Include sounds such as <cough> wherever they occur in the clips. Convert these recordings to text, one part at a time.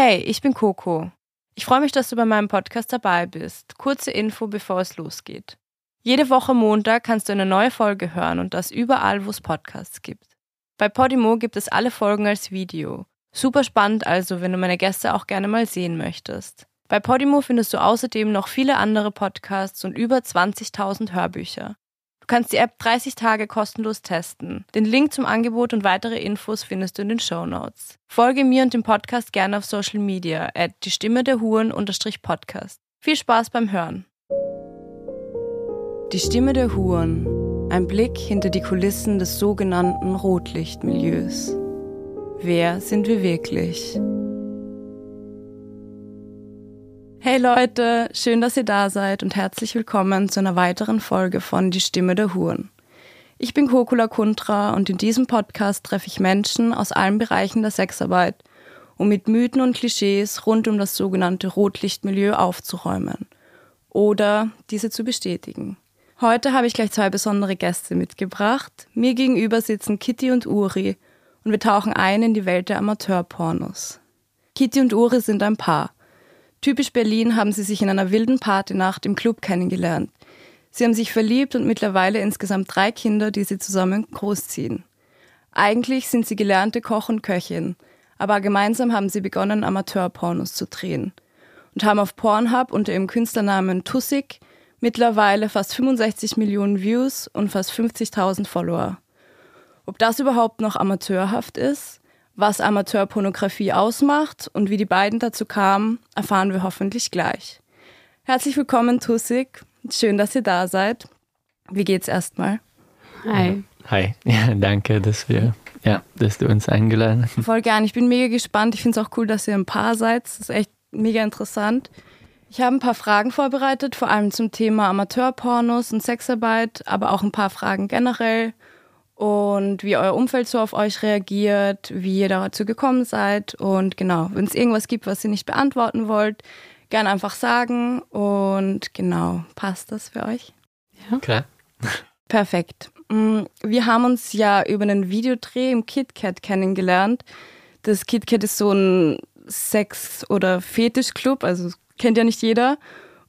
Hey, ich bin Coco. Ich freue mich, dass du bei meinem Podcast dabei bist. Kurze Info, bevor es losgeht. Jede Woche Montag kannst du eine neue Folge hören und das überall, wo es Podcasts gibt. Bei Podimo gibt es alle Folgen als Video. Super spannend also, wenn du meine Gäste auch gerne mal sehen möchtest. Bei Podimo findest du außerdem noch viele andere Podcasts und über 20.000 Hörbücher kannst die App 30 Tage kostenlos testen. Den Link zum Angebot und weitere Infos findest du in den Show Notes. Folge mir und dem Podcast gerne auf Social Media at die Stimme der Huren Podcast. Viel Spaß beim Hören. Die Stimme der Huren. Ein Blick hinter die Kulissen des sogenannten Rotlichtmilieus. Wer sind wir wirklich? Hey Leute, schön, dass ihr da seid und herzlich willkommen zu einer weiteren Folge von Die Stimme der Huren. Ich bin Kokula Kuntra und in diesem Podcast treffe ich Menschen aus allen Bereichen der Sexarbeit, um mit Mythen und Klischees rund um das sogenannte Rotlichtmilieu aufzuräumen oder diese zu bestätigen. Heute habe ich gleich zwei besondere Gäste mitgebracht. Mir gegenüber sitzen Kitty und Uri und wir tauchen ein in die Welt der Amateurpornos. Kitty und Uri sind ein Paar. Typisch Berlin haben sie sich in einer wilden Partynacht im Club kennengelernt. Sie haben sich verliebt und mittlerweile insgesamt drei Kinder, die sie zusammen großziehen. Eigentlich sind sie gelernte Koch und Köchin, aber gemeinsam haben sie begonnen, Amateurpornos zu drehen und haben auf Pornhub unter ihrem Künstlernamen Tussig mittlerweile fast 65 Millionen Views und fast 50.000 Follower. Ob das überhaupt noch amateurhaft ist, was Amateurpornografie ausmacht und wie die beiden dazu kamen, erfahren wir hoffentlich gleich. Herzlich willkommen, Tussig. Schön, dass ihr da seid. Wie geht's erstmal? Hi. Hi. <laughs> Ja, danke, dass wir, ja, dass du uns eingeladen hast. Voll gern. Ich bin mega gespannt. Ich finde es auch cool, dass ihr ein Paar seid. Das ist echt mega interessant. Ich habe ein paar Fragen vorbereitet, vor allem zum Thema Amateurpornos und Sexarbeit, aber auch ein paar Fragen generell und wie euer Umfeld so auf euch reagiert, wie ihr dazu gekommen seid. Und genau, wenn es irgendwas gibt, was ihr nicht beantworten wollt, gerne einfach sagen. Und genau, passt das für euch? Ja. Klar. Perfekt. Mm, wir haben uns ja über einen Videodreh im KitKat kennengelernt. Das KitKat ist so ein Sex- oder Fetischclub, also kennt ja nicht jeder.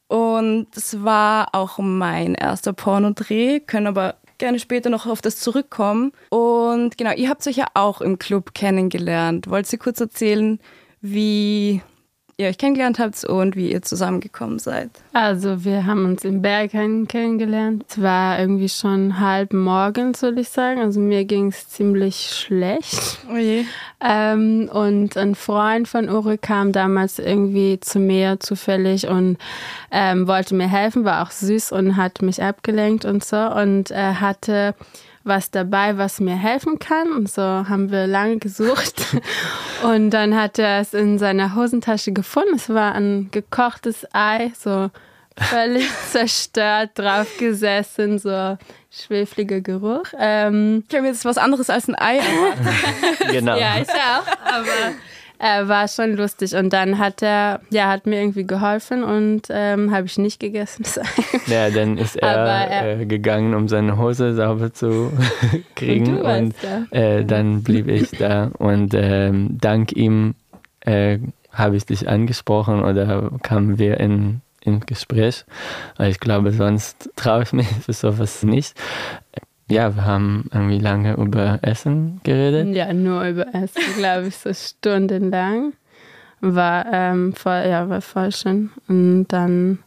Und es war auch mein erster Pornodreh, können aber gerne später noch auf das zurückkommen. Und genau, ihr habt euch ja auch im Club kennengelernt. Wollt ihr kurz erzählen, wie ihr euch kennengelernt habt und wie ihr zusammengekommen seid? Also wir haben uns im Berghain kennengelernt. Es war irgendwie schon halb morgens, würde ich sagen. Also mir ging es ziemlich schlecht. Oh je. Ähm, und ein Freund von Uri kam damals irgendwie zu mir zufällig und ähm, wollte mir helfen, war auch süß und hat mich abgelenkt und so. Und er hatte was dabei, was mir helfen kann. Und so haben wir lange gesucht. <laughs> Und dann hat er es in seiner Hosentasche gefunden. Es war ein gekochtes Ei, so völlig <laughs> zerstört drauf gesessen, so schwefliger Geruch. Ähm, ich habe jetzt was anderes als ein Ei erwartet. <laughs> genau. Ja, ich auch. Aber äh, war schon lustig. Und dann hat er, ja, hat mir irgendwie geholfen und ähm, habe ich nicht gegessen. <laughs> ja, dann ist er, er äh, gegangen, um seine Hose sauber zu <laughs> kriegen. Und, und äh, dann blieb ich da. Und ähm, dank ihm äh, habe ich dich angesprochen oder kamen wir in ins Gespräch. Ich glaube, sonst traue ich mich <laughs> für sowas nicht. Ja, wir haben irgendwie lange über Essen geredet. Ja, nur über Essen, glaube ich, so stundenlang. War ähm, voll, ja, war voll schön. Und dann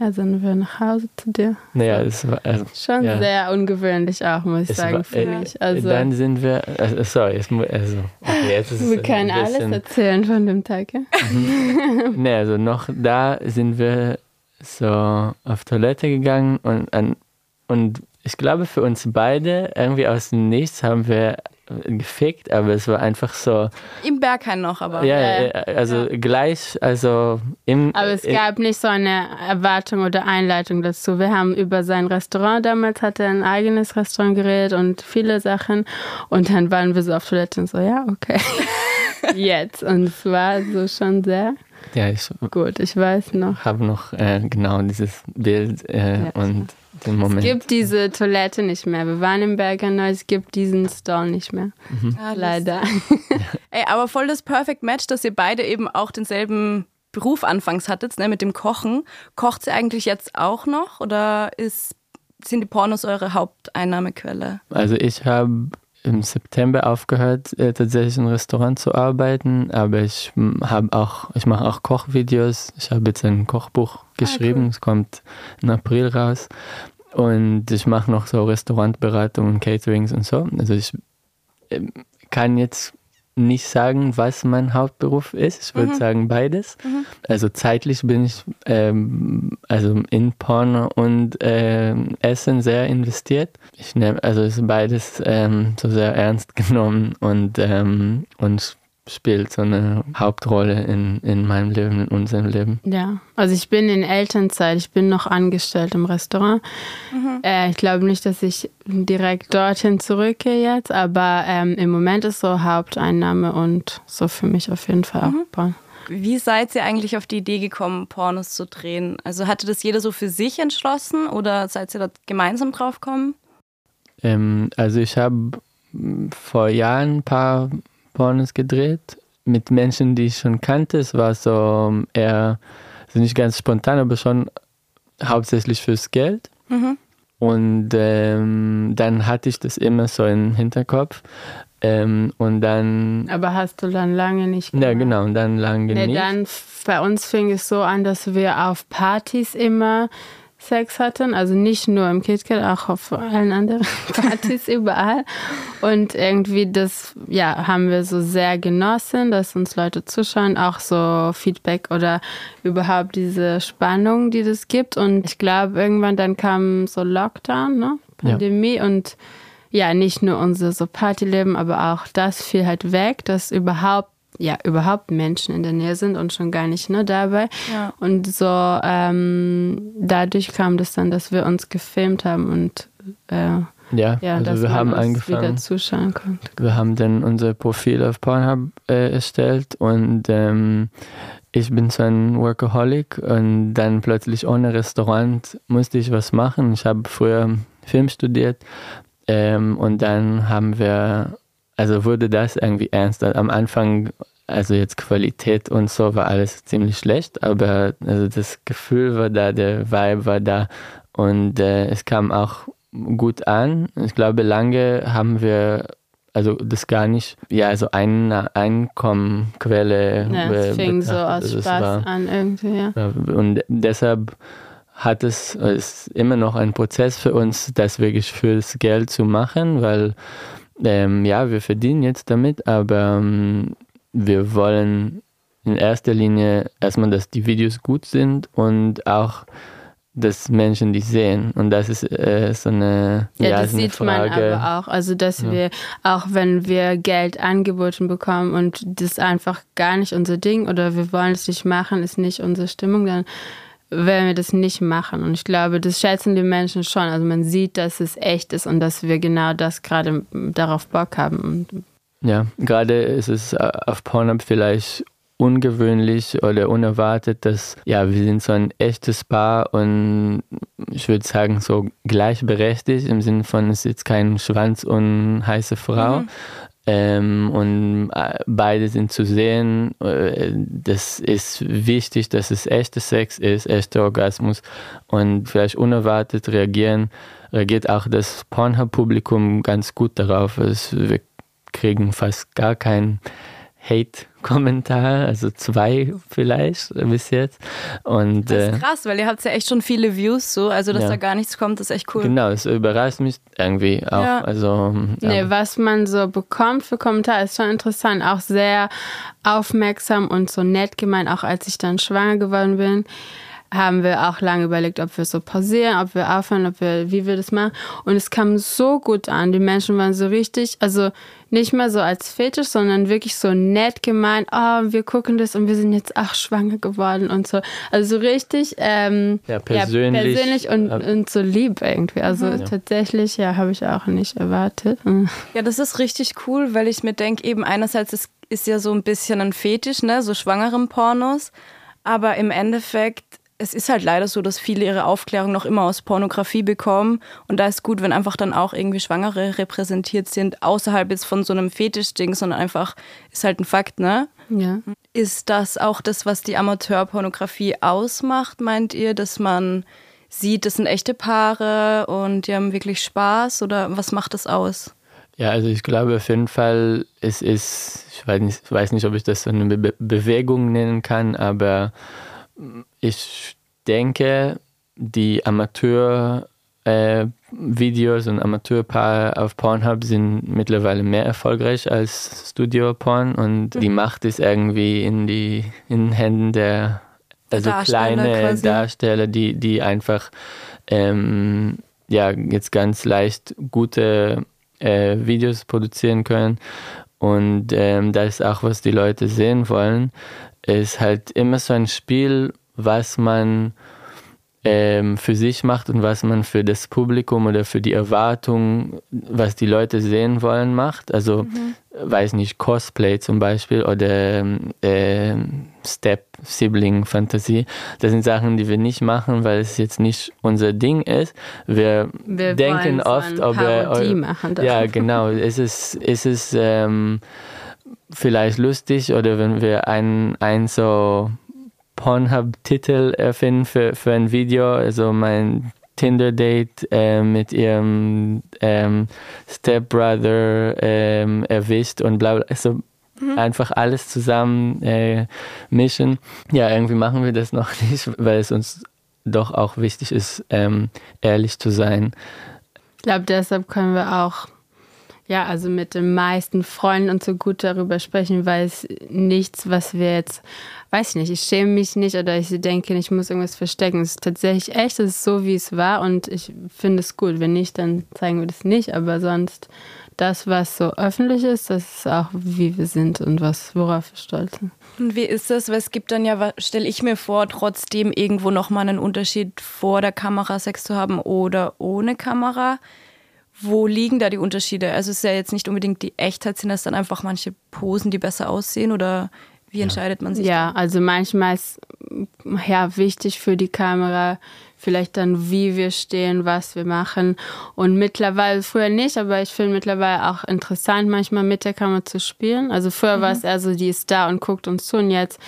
ja, sind wir nach Hause zu dir. Naja, es war also, schon ja. sehr ungewöhnlich auch, muss ich es sagen, war, für äh, mich. Also, dann sind wir, also, sorry, jetzt, also, okay, jetzt ist wir können alles erzählen von dem Tag. Ja? Mhm. nee, also noch da sind wir so auf Toilette gegangen und, und ich glaube, für uns beide, irgendwie aus dem Nichts haben wir gefickt, aber es war einfach so. Im Berghain noch, aber. Ja, ja. also ja. gleich, also im. Aber es gab nicht so eine Erwartung oder Einleitung dazu. Wir haben über sein Restaurant damals, hatte er ein eigenes Restaurant geredet und viele Sachen. Und dann waren wir so auf Toilette und so, ja, okay. <laughs> Jetzt. Und es war so schon sehr. Ja, ich. Gut, ich weiß noch. Habe noch äh, genau dieses Bild äh, ja, und den Moment. Es gibt diese Toilette nicht mehr. Wir waren im Bergerneu, es gibt diesen Stall nicht mehr. Mhm. Ah, Leider. <laughs> Ey, aber voll das Perfect Match, dass ihr beide eben auch denselben Beruf anfangs hattet, ne, mit dem Kochen. Kocht ihr eigentlich jetzt auch noch oder ist, sind die Pornos eure Haupteinnahmequelle? Also ich habe im September aufgehört, äh, tatsächlich im Restaurant zu arbeiten, aber ich habe auch, ich mache auch Kochvideos. Ich habe jetzt ein Kochbuch geschrieben, ah, cool. es kommt im April raus. Und ich mache noch so Restaurantberatungen, Caterings und so. Also ich äh, kann jetzt nicht sagen, was mein Hauptberuf ist. Ich würde mhm. sagen beides. Mhm. Also zeitlich bin ich ähm, also in Porno und äh, Essen sehr investiert. Ich nehme also ist beides ähm, so sehr ernst <laughs> genommen und ähm, und spielt so eine Hauptrolle in, in meinem Leben, in unserem Leben. Ja, also ich bin in Elternzeit, ich bin noch angestellt im Restaurant. Mhm. Äh, ich glaube nicht, dass ich direkt dorthin zurückgehe jetzt, aber ähm, im Moment ist so Haupteinnahme und so für mich auf jeden Fall mhm. auch Porn. Wie seid ihr eigentlich auf die Idee gekommen, Pornos zu drehen? Also hatte das jeder so für sich entschlossen oder seid ihr da gemeinsam drauf gekommen? Ähm, also ich habe vor Jahren ein paar Pornos gedreht mit Menschen, die ich schon kannte. Es war so ähm, eher, also nicht ganz spontan, aber schon hauptsächlich fürs Geld. Mhm. Und ähm, dann hatte ich das immer so im Hinterkopf. Ähm, und dann. Aber hast du dann lange nicht gemacht? Ja, genau, und dann lange nee, nicht. Dann bei uns fing es so an, dass wir auf Partys immer Sex hatten. Also nicht nur im KitKat, auch auf allen anderen <laughs> Partys überall. Und irgendwie das, ja, haben wir so sehr genossen, dass uns Leute zuschauen, auch so Feedback oder überhaupt diese Spannung, die das gibt. Und ich glaube, irgendwann dann kam so Lockdown, ne? Pandemie ja. und ja, nicht nur unser so Partyleben, aber auch das fiel halt weg, dass überhaupt ja überhaupt Menschen in der Nähe sind und schon gar nicht ne, dabei. Ja. Und so ähm, dadurch kam das dann, dass wir uns gefilmt haben und äh, ja, ja also wir haben angefangen. Wieder zuschauen konnte. Wir haben dann unser Profil auf Pornhub äh, erstellt und ähm, ich bin so ein Workaholic und dann plötzlich ohne Restaurant musste ich was machen. Ich habe früher Film studiert ähm, und dann haben wir also wurde das irgendwie ernst. Am Anfang, also jetzt Qualität und so war alles ziemlich schlecht, aber also das Gefühl war da, der Vibe war da und äh, es kam auch gut an. Ich glaube, lange haben wir also das gar nicht, ja, also eine Einkommenquelle. Ja, es fing so aus also Spaß war, an irgendwie, ja. Und deshalb hat es, es ist immer noch ein Prozess für uns, das wirklich fürs Geld zu machen, weil ähm, ja, wir verdienen jetzt damit, aber ähm, wir wollen in erster Linie erstmal, dass die Videos gut sind und auch, dass Menschen die sehen. Und das ist äh, so eine Ja, ja das sieht Frage. man aber auch. Also, dass ja. wir, auch wenn wir Geld angeboten bekommen und das einfach gar nicht unser Ding oder wir wollen es nicht machen, ist nicht unsere Stimmung, dann wenn wir das nicht machen. Und ich glaube, das schätzen die Menschen schon. Also man sieht, dass es echt ist und dass wir genau das gerade darauf Bock haben. Ja, gerade ist es äh, auf Pornhub vielleicht ungewöhnlich oder unerwartet, dass ja, wir sind so ein echtes Paar und ich würde sagen so gleichberechtigt im Sinne von es ist jetzt kein Schwanz und heiße Frau, mhm. Ähm, und äh, beide sind zu sehen. Äh, das ist wichtig, dass es echter Sex ist, echter Orgasmus. Und vielleicht unerwartet reagieren, reagiert auch das Pornhub-Publikum ganz gut darauf. Es, wir kriegen fast gar keinen Hate-Kommentar, also zwei vielleicht bis jetzt. Und, das ist äh, krass, weil ihr habt ja echt schon viele Views so, also dass ja. da gar nichts kommt, ist echt cool. Genau, es überrascht mich irgendwie auch. Ja. Also, ja. Nee, was man so bekommt für Kommentare ist schon interessant, auch sehr aufmerksam und so nett gemeint, auch als ich dann schwanger geworden bin haben wir auch lange überlegt, ob wir so pausieren, ob wir aufhören, ob wir, wie wir das machen. Und es kam so gut an. Die Menschen waren so richtig, also nicht mehr so als Fetisch, sondern wirklich so nett gemeint, oh, wir gucken das und wir sind jetzt auch schwanger geworden und so. Also so richtig ähm, ja, persönlich, ja, persönlich und, und so lieb irgendwie. Also mhm. tatsächlich, ja, habe ich auch nicht erwartet. <laughs> Ja, das ist richtig cool, weil ich mir denke, eben einerseits ist, ist ja so ein bisschen ein Fetisch, ne, so schwangeren Pornos, aber im Endeffekt es ist halt leider so, dass viele ihre Aufklärung noch immer aus Pornografie bekommen. Und da ist gut, wenn einfach dann auch irgendwie Schwangere repräsentiert sind, außerhalb jetzt von so einem Fetischding, sondern einfach ist halt ein Fakt, ne? Ja. Ist das auch das, was die Amateurpornografie ausmacht, meint ihr, dass man sieht, das sind echte Paare und die haben wirklich Spaß oder was macht das aus? Ja, also ich glaube auf jeden Fall, es ist, ich weiß nicht, weiß nicht ob ich das so eine Be Bewegung nennen kann, aber ich denke, die Amateur- äh, und Amateurpaare auf Pornhub sind mittlerweile mehr erfolgreich als Studio-Porn und mhm. die Macht ist irgendwie in die in Händen der also Darsteller kleine quasi. Darsteller, die, die einfach ähm, ja jetzt ganz leicht gute äh, Videos produzieren können. Und ähm, das ist auch, was die Leute sehen wollen. Ist halt immer so ein Spiel, was man ähm, für sich macht und was man für das Publikum oder für die Erwartung, was die Leute sehen wollen, macht. Also, mhm. weiß nicht, Cosplay zum Beispiel oder äh, Step-Sibling-Fantasie. Das sind Sachen, die wir nicht machen, weil es jetzt nicht unser Ding ist. Wir, wir denken oft, ob wir. Machen ja, genau. Ist es, ist es ähm, vielleicht lustig oder wenn wir ein, ein so Pornhub-Titel erfinden für, für ein Video. Also mein Tinder-Date äh, mit ihrem ähm, Stepbrother ähm, erwischt und bla bla. Also mhm. einfach alles zusammen äh, mischen. Ja, irgendwie machen wir das noch <laughs> nicht, weil es uns doch auch wichtig ist, ähm, ehrlich zu sein. Ich glaube, deshalb können wir auch ja, also mit den meisten Freunden und so gut darüber sprechen, weil es nichts, was wir jetzt weiß ich nicht, ich schäme mich nicht oder ich denke, ich muss irgendwas verstecken. Es ist tatsächlich echt, es ist so, wie es war und ich finde es gut. Wenn nicht, dann zeigen wir das nicht, aber sonst das, was so öffentlich ist, das ist auch, wie wir sind und was, worauf wir stolz sind. Und wie ist das? Weil es gibt dann ja, stelle ich mir vor, trotzdem irgendwo nochmal einen Unterschied vor der Kamera Sex zu haben oder ohne Kamera. Wo liegen da die Unterschiede? Also es ist ja jetzt nicht unbedingt die Echtheit, sind das dann einfach manche Posen, die besser aussehen oder wie entscheidet man sich? Ja, da? also manchmal ist ja wichtig für die Kamera vielleicht dann, wie wir stehen, was wir machen. Und mittlerweile, früher nicht, aber ich finde mittlerweile auch interessant, manchmal mit der Kamera zu spielen. Also früher mhm. war es eher so, die ist da und guckt uns zu und jetzt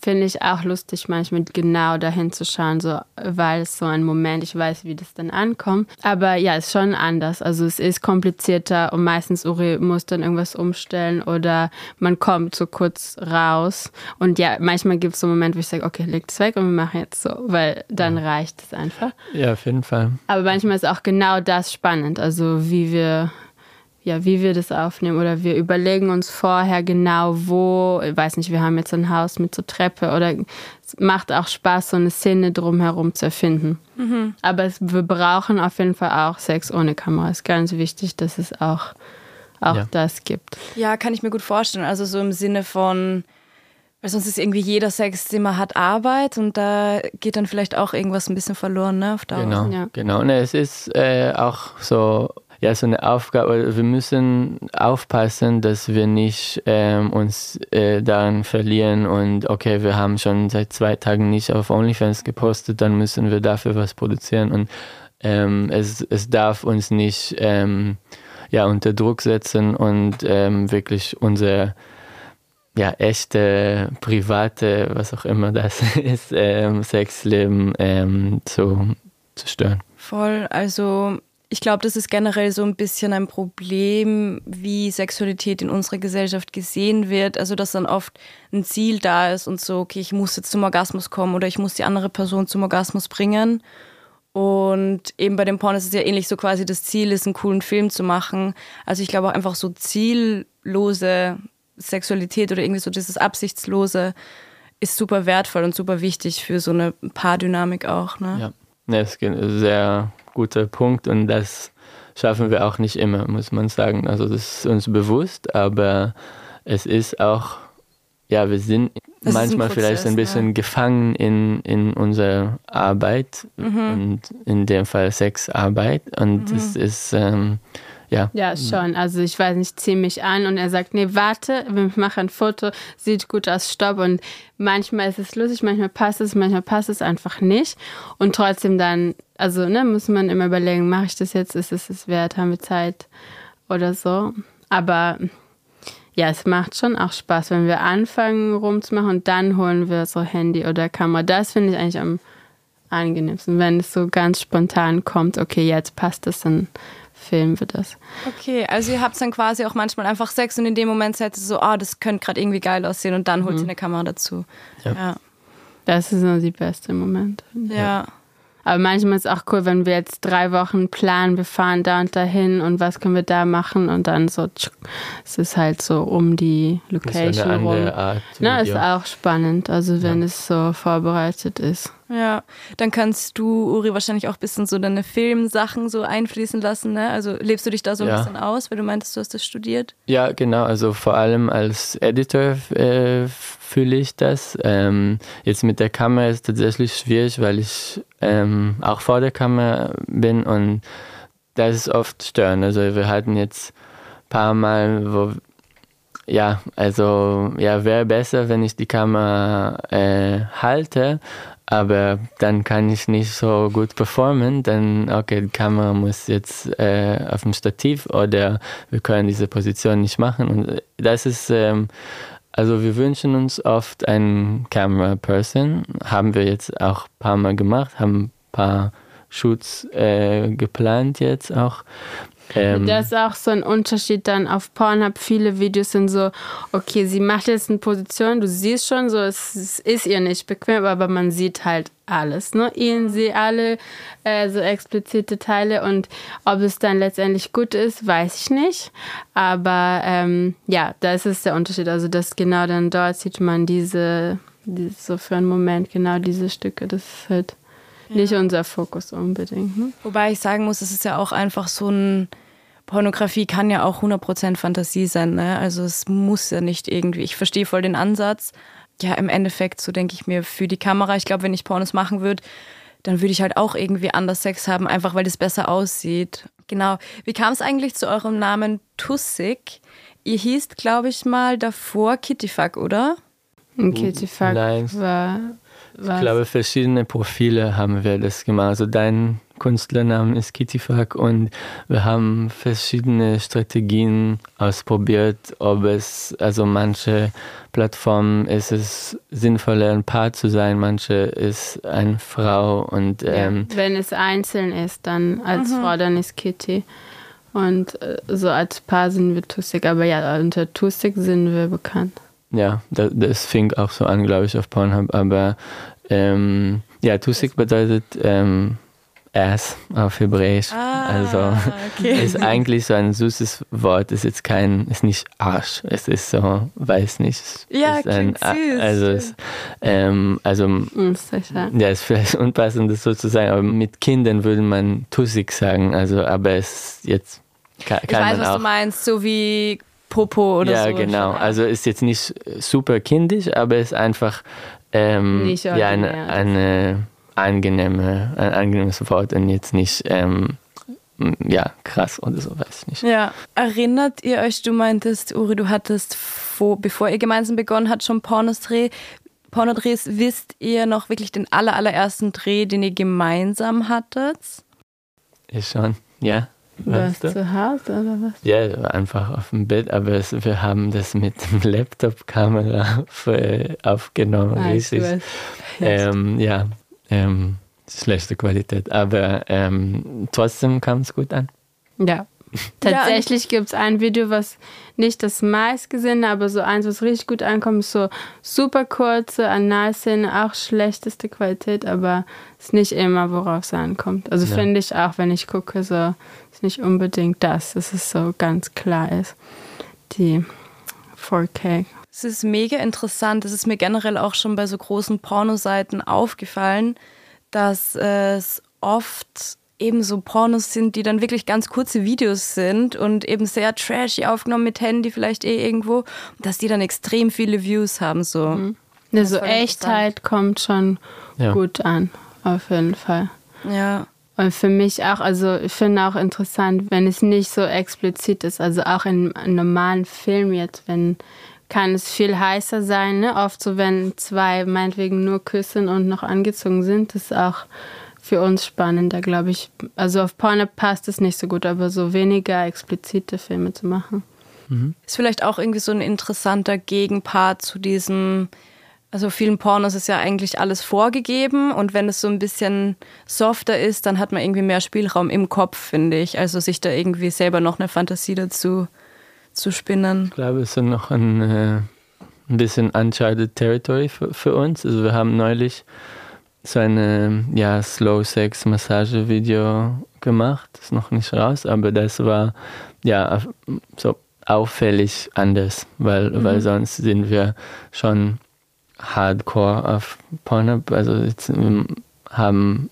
finde ich auch lustig, manchmal genau dahin zu schauen, so, weil es so ein Moment, ich weiß, wie das dann ankommt. Aber ja, es ist schon anders. Also es ist komplizierter und meistens Uri muss dann irgendwas umstellen oder man kommt so kurz raus. Und ja, manchmal gibt es so einen Moment, wo ich sage, okay, leg es weg und wir machen jetzt so, weil dann ja. reicht es einfach. Ja, auf jeden Fall. Aber manchmal ist auch genau das spannend, also wie wir ja, wie wir das aufnehmen oder wir überlegen uns vorher genau, wo, ich weiß nicht, wir haben jetzt ein Haus mit so Treppe oder es macht auch Spaß, so eine Szene drumherum zu erfinden. Mhm. Aber es, wir brauchen auf jeden Fall auch Sex ohne Kamera. Es ist ganz wichtig, dass es auch, auch ja. das gibt. Ja, kann ich mir gut vorstellen. Also so im Sinne von, weil sonst ist irgendwie jeder Sexzimmer hat Arbeit und da geht dann vielleicht auch irgendwas ein bisschen verloren, ne? Auf Dauer. Genau, ja. genau. Und es ist äh, auch so ja, so eine Aufgabe. Wir müssen aufpassen, dass wir nicht ähm, uns äh, daran verlieren und okay, wir haben schon seit zwei Tagen nicht auf OnlyFans gepostet, dann müssen wir dafür was produzieren und ähm, es, es darf uns nicht ähm, ja, unter Druck setzen und ähm, wirklich unser ja, echte, private, was auch immer das <laughs> ist, ähm, Sexleben ähm, zu, zu stören. Voll, also ich glaube, das ist generell so ein bisschen ein Problem, wie Sexualität in unserer Gesellschaft gesehen wird. Also, dass dann oft ein Ziel da ist und so, okay, ich muss jetzt zum Orgasmus kommen oder ich muss die andere Person zum Orgasmus bringen. Und eben bei dem Porn ist es ja ähnlich so quasi das Ziel ist, einen coolen Film zu machen. Also ich glaube auch einfach so ziellose Sexualität oder irgendwie so dieses Absichtslose ist super wertvoll und super wichtig für so eine Paardynamik auch. Ne? Ja, das ist sehr guter Punkt und das schaffen wir auch nicht immer, muss man sagen. Also das ist uns bewusst, aber es ist auch, ja, wir sind das manchmal ein Prozess, vielleicht ein bisschen ja. gefangen in, in unserer Arbeit mhm. und in dem Fall Sexarbeit und mhm. das ist, ähm, ja. Ja, schon. Also ich weiß nicht, ziehe mich an und er sagt, nee, warte, wir machen ein Foto, sieht gut aus, stopp. Und manchmal ist es lustig, manchmal passt es, manchmal passt es einfach nicht. Und trotzdem dann, also ne, muss man immer überlegen, mache ich das jetzt, ist es es wert, haben wir Zeit oder so. Aber ja, es macht schon auch Spaß, wenn wir anfangen rumzumachen und dann holen wir so Handy oder Kamera. Das finde ich eigentlich am angenehmsten, wenn es so ganz spontan kommt, okay, jetzt passt es, dann filmen wir das. Okay, also ihr habt dann quasi auch manchmal einfach Sex und in dem Moment seid ihr so, ah, oh, das könnte gerade irgendwie geil aussehen und dann holt mhm. ihr eine Kamera dazu. Ja. ja. Das ist nur die beste Moment. Ja. Aber manchmal ist es auch cool, wenn wir jetzt drei Wochen planen, wir fahren da und dahin und was können wir da machen und dann so, es ist halt so um die Location rum. Na, ist auch spannend, also wenn ja. es so vorbereitet ist. Ja, dann kannst du, Uri, wahrscheinlich auch ein bisschen so deine Filmsachen so einfließen lassen, ne? Also lebst du dich da so ein ja. bisschen aus, weil du meintest, du hast das studiert? Ja, genau. Also vor allem als Editor äh, fühle ich das. Ähm, jetzt mit der Kamera ist es tatsächlich schwierig, weil ich ähm, auch vor der Kamera bin und das ist oft störend. Also wir hatten jetzt ein paar Mal, wo ja, also ja, wäre besser, wenn ich die Kamera äh, halte, aber dann kann ich nicht so gut performen, dann, okay, die Kamera muss jetzt äh, auf dem Stativ oder wir können diese Position nicht machen. Und das ist, ähm, also wir wünschen uns oft einen Camera Person, haben wir jetzt auch ein paar Mal gemacht, haben ein paar Shoots äh, geplant jetzt auch. Ähm, das ist auch so ein Unterschied dann auf Pornhub. Viele Videos sind so, okay, sie macht jetzt eine Position, du siehst schon so, es, es ist ihr nicht bequem, aber man sieht halt alles, ne? Ihnen sie alle äh, so explizite Teile und ob es dann letztendlich gut ist, weiß ich nicht. Aber ähm, ja, das ist der Unterschied. Also das genau dann dort sieht man diese, diese so für einen Moment genau diese Stücke. Das ist halt ja. nicht unser Fokus unbedingt. Ne? Wobei ich sagen muss, es ist ja auch einfach so ein Pornografie kann ja auch 100% Fantasie sein. Ne? Also es muss ja nicht irgendwie. Ich verstehe voll den Ansatz. Ja, im Endeffekt, so denke ich mir, für die Kamera, ich glaube, wenn ich Pornos machen würde, dann würde ich halt auch irgendwie anders Sex haben, einfach weil das besser aussieht. Genau. Wie kam es eigentlich zu eurem Namen Tussig? Ihr hießt, glaube ich, mal davor Kittyfuck, oder? Kittyfuck war was? Ich glaube, verschiedene Profile haben wir das gemacht. Also dein Künstlername ist Kittyfuck und wir haben verschiedene Strategien ausprobiert, ob es, also manche Plattformen ist es sinnvoller, ein Paar zu sein, manche ist eine Frau und ähm, ja, wenn es einzeln ist, dann als mhm. Frau, dann ist Kitty. Und äh, so als Paar sind wir Tusik, aber ja, unter Tusik sind wir bekannt. Ja, das, das fing auch so an, glaube ich, auf Pornhub. Aber ähm, ja, Tusik bedeutet ähm, Ass auf Hebräisch. Ah, also okay. <laughs> ist eigentlich so ein süßes Wort. Ist jetzt kein, ist nicht Arsch. Es ist so, weiß nicht. Ja, ist ein, süß. Also, ist, ähm, also ja, ist vielleicht <laughs> unpassend, das so zu sagen. Aber mit Kindern würde man Tusik sagen. Also, aber es ist jetzt kann, kann ich weiß, was auch, du meinst, so wie Popo oder ja, so. Ja, genau. Also ist jetzt nicht super kindisch, aber ist einfach ähm, ja, eine, eine angenehme, ein angenehmes Wort und jetzt nicht ähm, ja, krass oder so, weiß ich nicht. Ja, erinnert ihr euch, du meintest, Uri, du hattest, vor, bevor ihr gemeinsam begonnen habt, schon Pornosdreh. Pornodrehs, wisst ihr noch wirklich den aller, allerersten Dreh, den ihr gemeinsam hattet? Ich schon, ja. Warst du zu Hause oder was? Ja, einfach auf dem Bett, aber es, wir haben das mit dem Laptop-Kamera aufgenommen. Ah, richtig. Ähm, ja, ähm, schlechte Qualität, aber ähm, trotzdem kam es gut an. Ja, <laughs> Tatsächlich ja, gibt es ein Video, was nicht das meistgesehene, aber so eins, was richtig gut ankommt, ist so super kurze Analszene, auch schlechteste Qualität, aber ist nicht immer, worauf es ankommt. Also ja. finde ich auch, wenn ich gucke, so ist nicht unbedingt das, dass es so ganz klar ist. Die 4K. Es ist mega interessant. Es ist mir generell auch schon bei so großen Pornoseiten aufgefallen, dass es oft eben so Pornos sind, die dann wirklich ganz kurze Videos sind und eben sehr trashy aufgenommen mit Handy vielleicht eh irgendwo, dass die dann extrem viele Views haben. So, mhm. ja, so Echtheit kommt schon ja. gut an, auf jeden Fall. Ja. Und für mich auch, also ich finde auch interessant, wenn es nicht so explizit ist, also auch in einem normalen Film jetzt, wenn kann es viel heißer sein, ne? Oft so, wenn zwei meinetwegen nur küssen und noch angezogen sind, ist auch für uns spannender, glaube ich. Also auf Pornhub passt es nicht so gut, aber so weniger explizite Filme zu machen. Mhm. Ist vielleicht auch irgendwie so ein interessanter Gegenpart zu diesem also vielen Pornos ist ja eigentlich alles vorgegeben und wenn es so ein bisschen softer ist, dann hat man irgendwie mehr Spielraum im Kopf, finde ich. Also sich da irgendwie selber noch eine Fantasie dazu zu spinnen. Ich glaube, es ist noch ein, äh, ein bisschen uncharted territory für, für, uns. Also wir haben neulich so ein ja, Slow Sex Massage Video gemacht. Ist noch nicht raus, aber das war ja so auffällig anders, weil, mhm. weil sonst sind wir schon hardcore auf Pornhub. Also jetzt, haben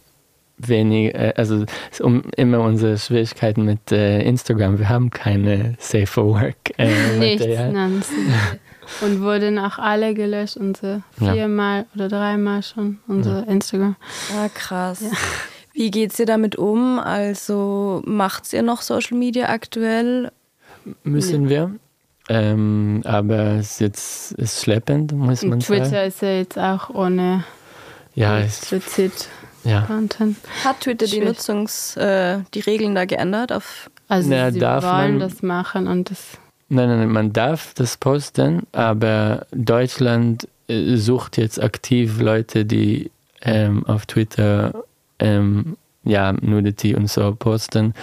wenig, äh, also um immer unsere Schwierigkeiten mit äh, Instagram. Wir haben keine Safe for Work. Äh, <laughs> Nichts, Und wurden auch alle gelöscht, unsere viermal ja. oder dreimal schon, unser ja. Instagram. Ah, krass. Ja. Wie geht's ihr damit um? Also macht ihr noch Social Media aktuell? Müssen wir. Ähm, aber es ist jetzt ist schleppend, muss man Twitter sagen. Twitter ist ja jetzt auch ohne ja, explizit ja. Content. Hat Twitter die Nutzungs-, äh, die Regeln da geändert? Auf also Na, sie wollen man, das machen und das... Nein, nein, man darf das posten, aber Deutschland äh, sucht jetzt aktiv Leute, die ähm, auf Twitter ähm, ja, Nudity und so posten.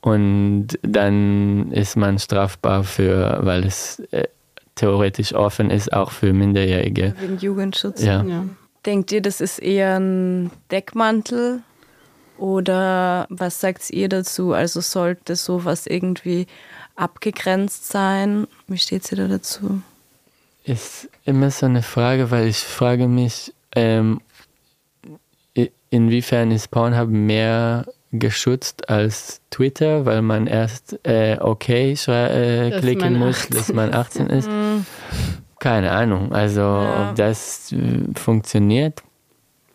Und dann ist man strafbar für, weil es äh, theoretisch offen ist, auch für Minderjährige. Wegen Jugendschutz. Ja. ja. Denkt ihr, das ist eher ein Deckmantel? Oder was sagt ihr dazu? Also sollte sowas irgendwie abgegrenzt sein? Wie steht ihr da dazu? Ist immer so eine Frage, weil ich frage mich, ähm, inwiefern ist Pornhub mehr geschützt als Twitter, weil man erst äh, okay äh, klicken muss, dass man 18 ist. <laughs> Mhm. Keine Ahnung. Also ja. ob das äh, funktioniert.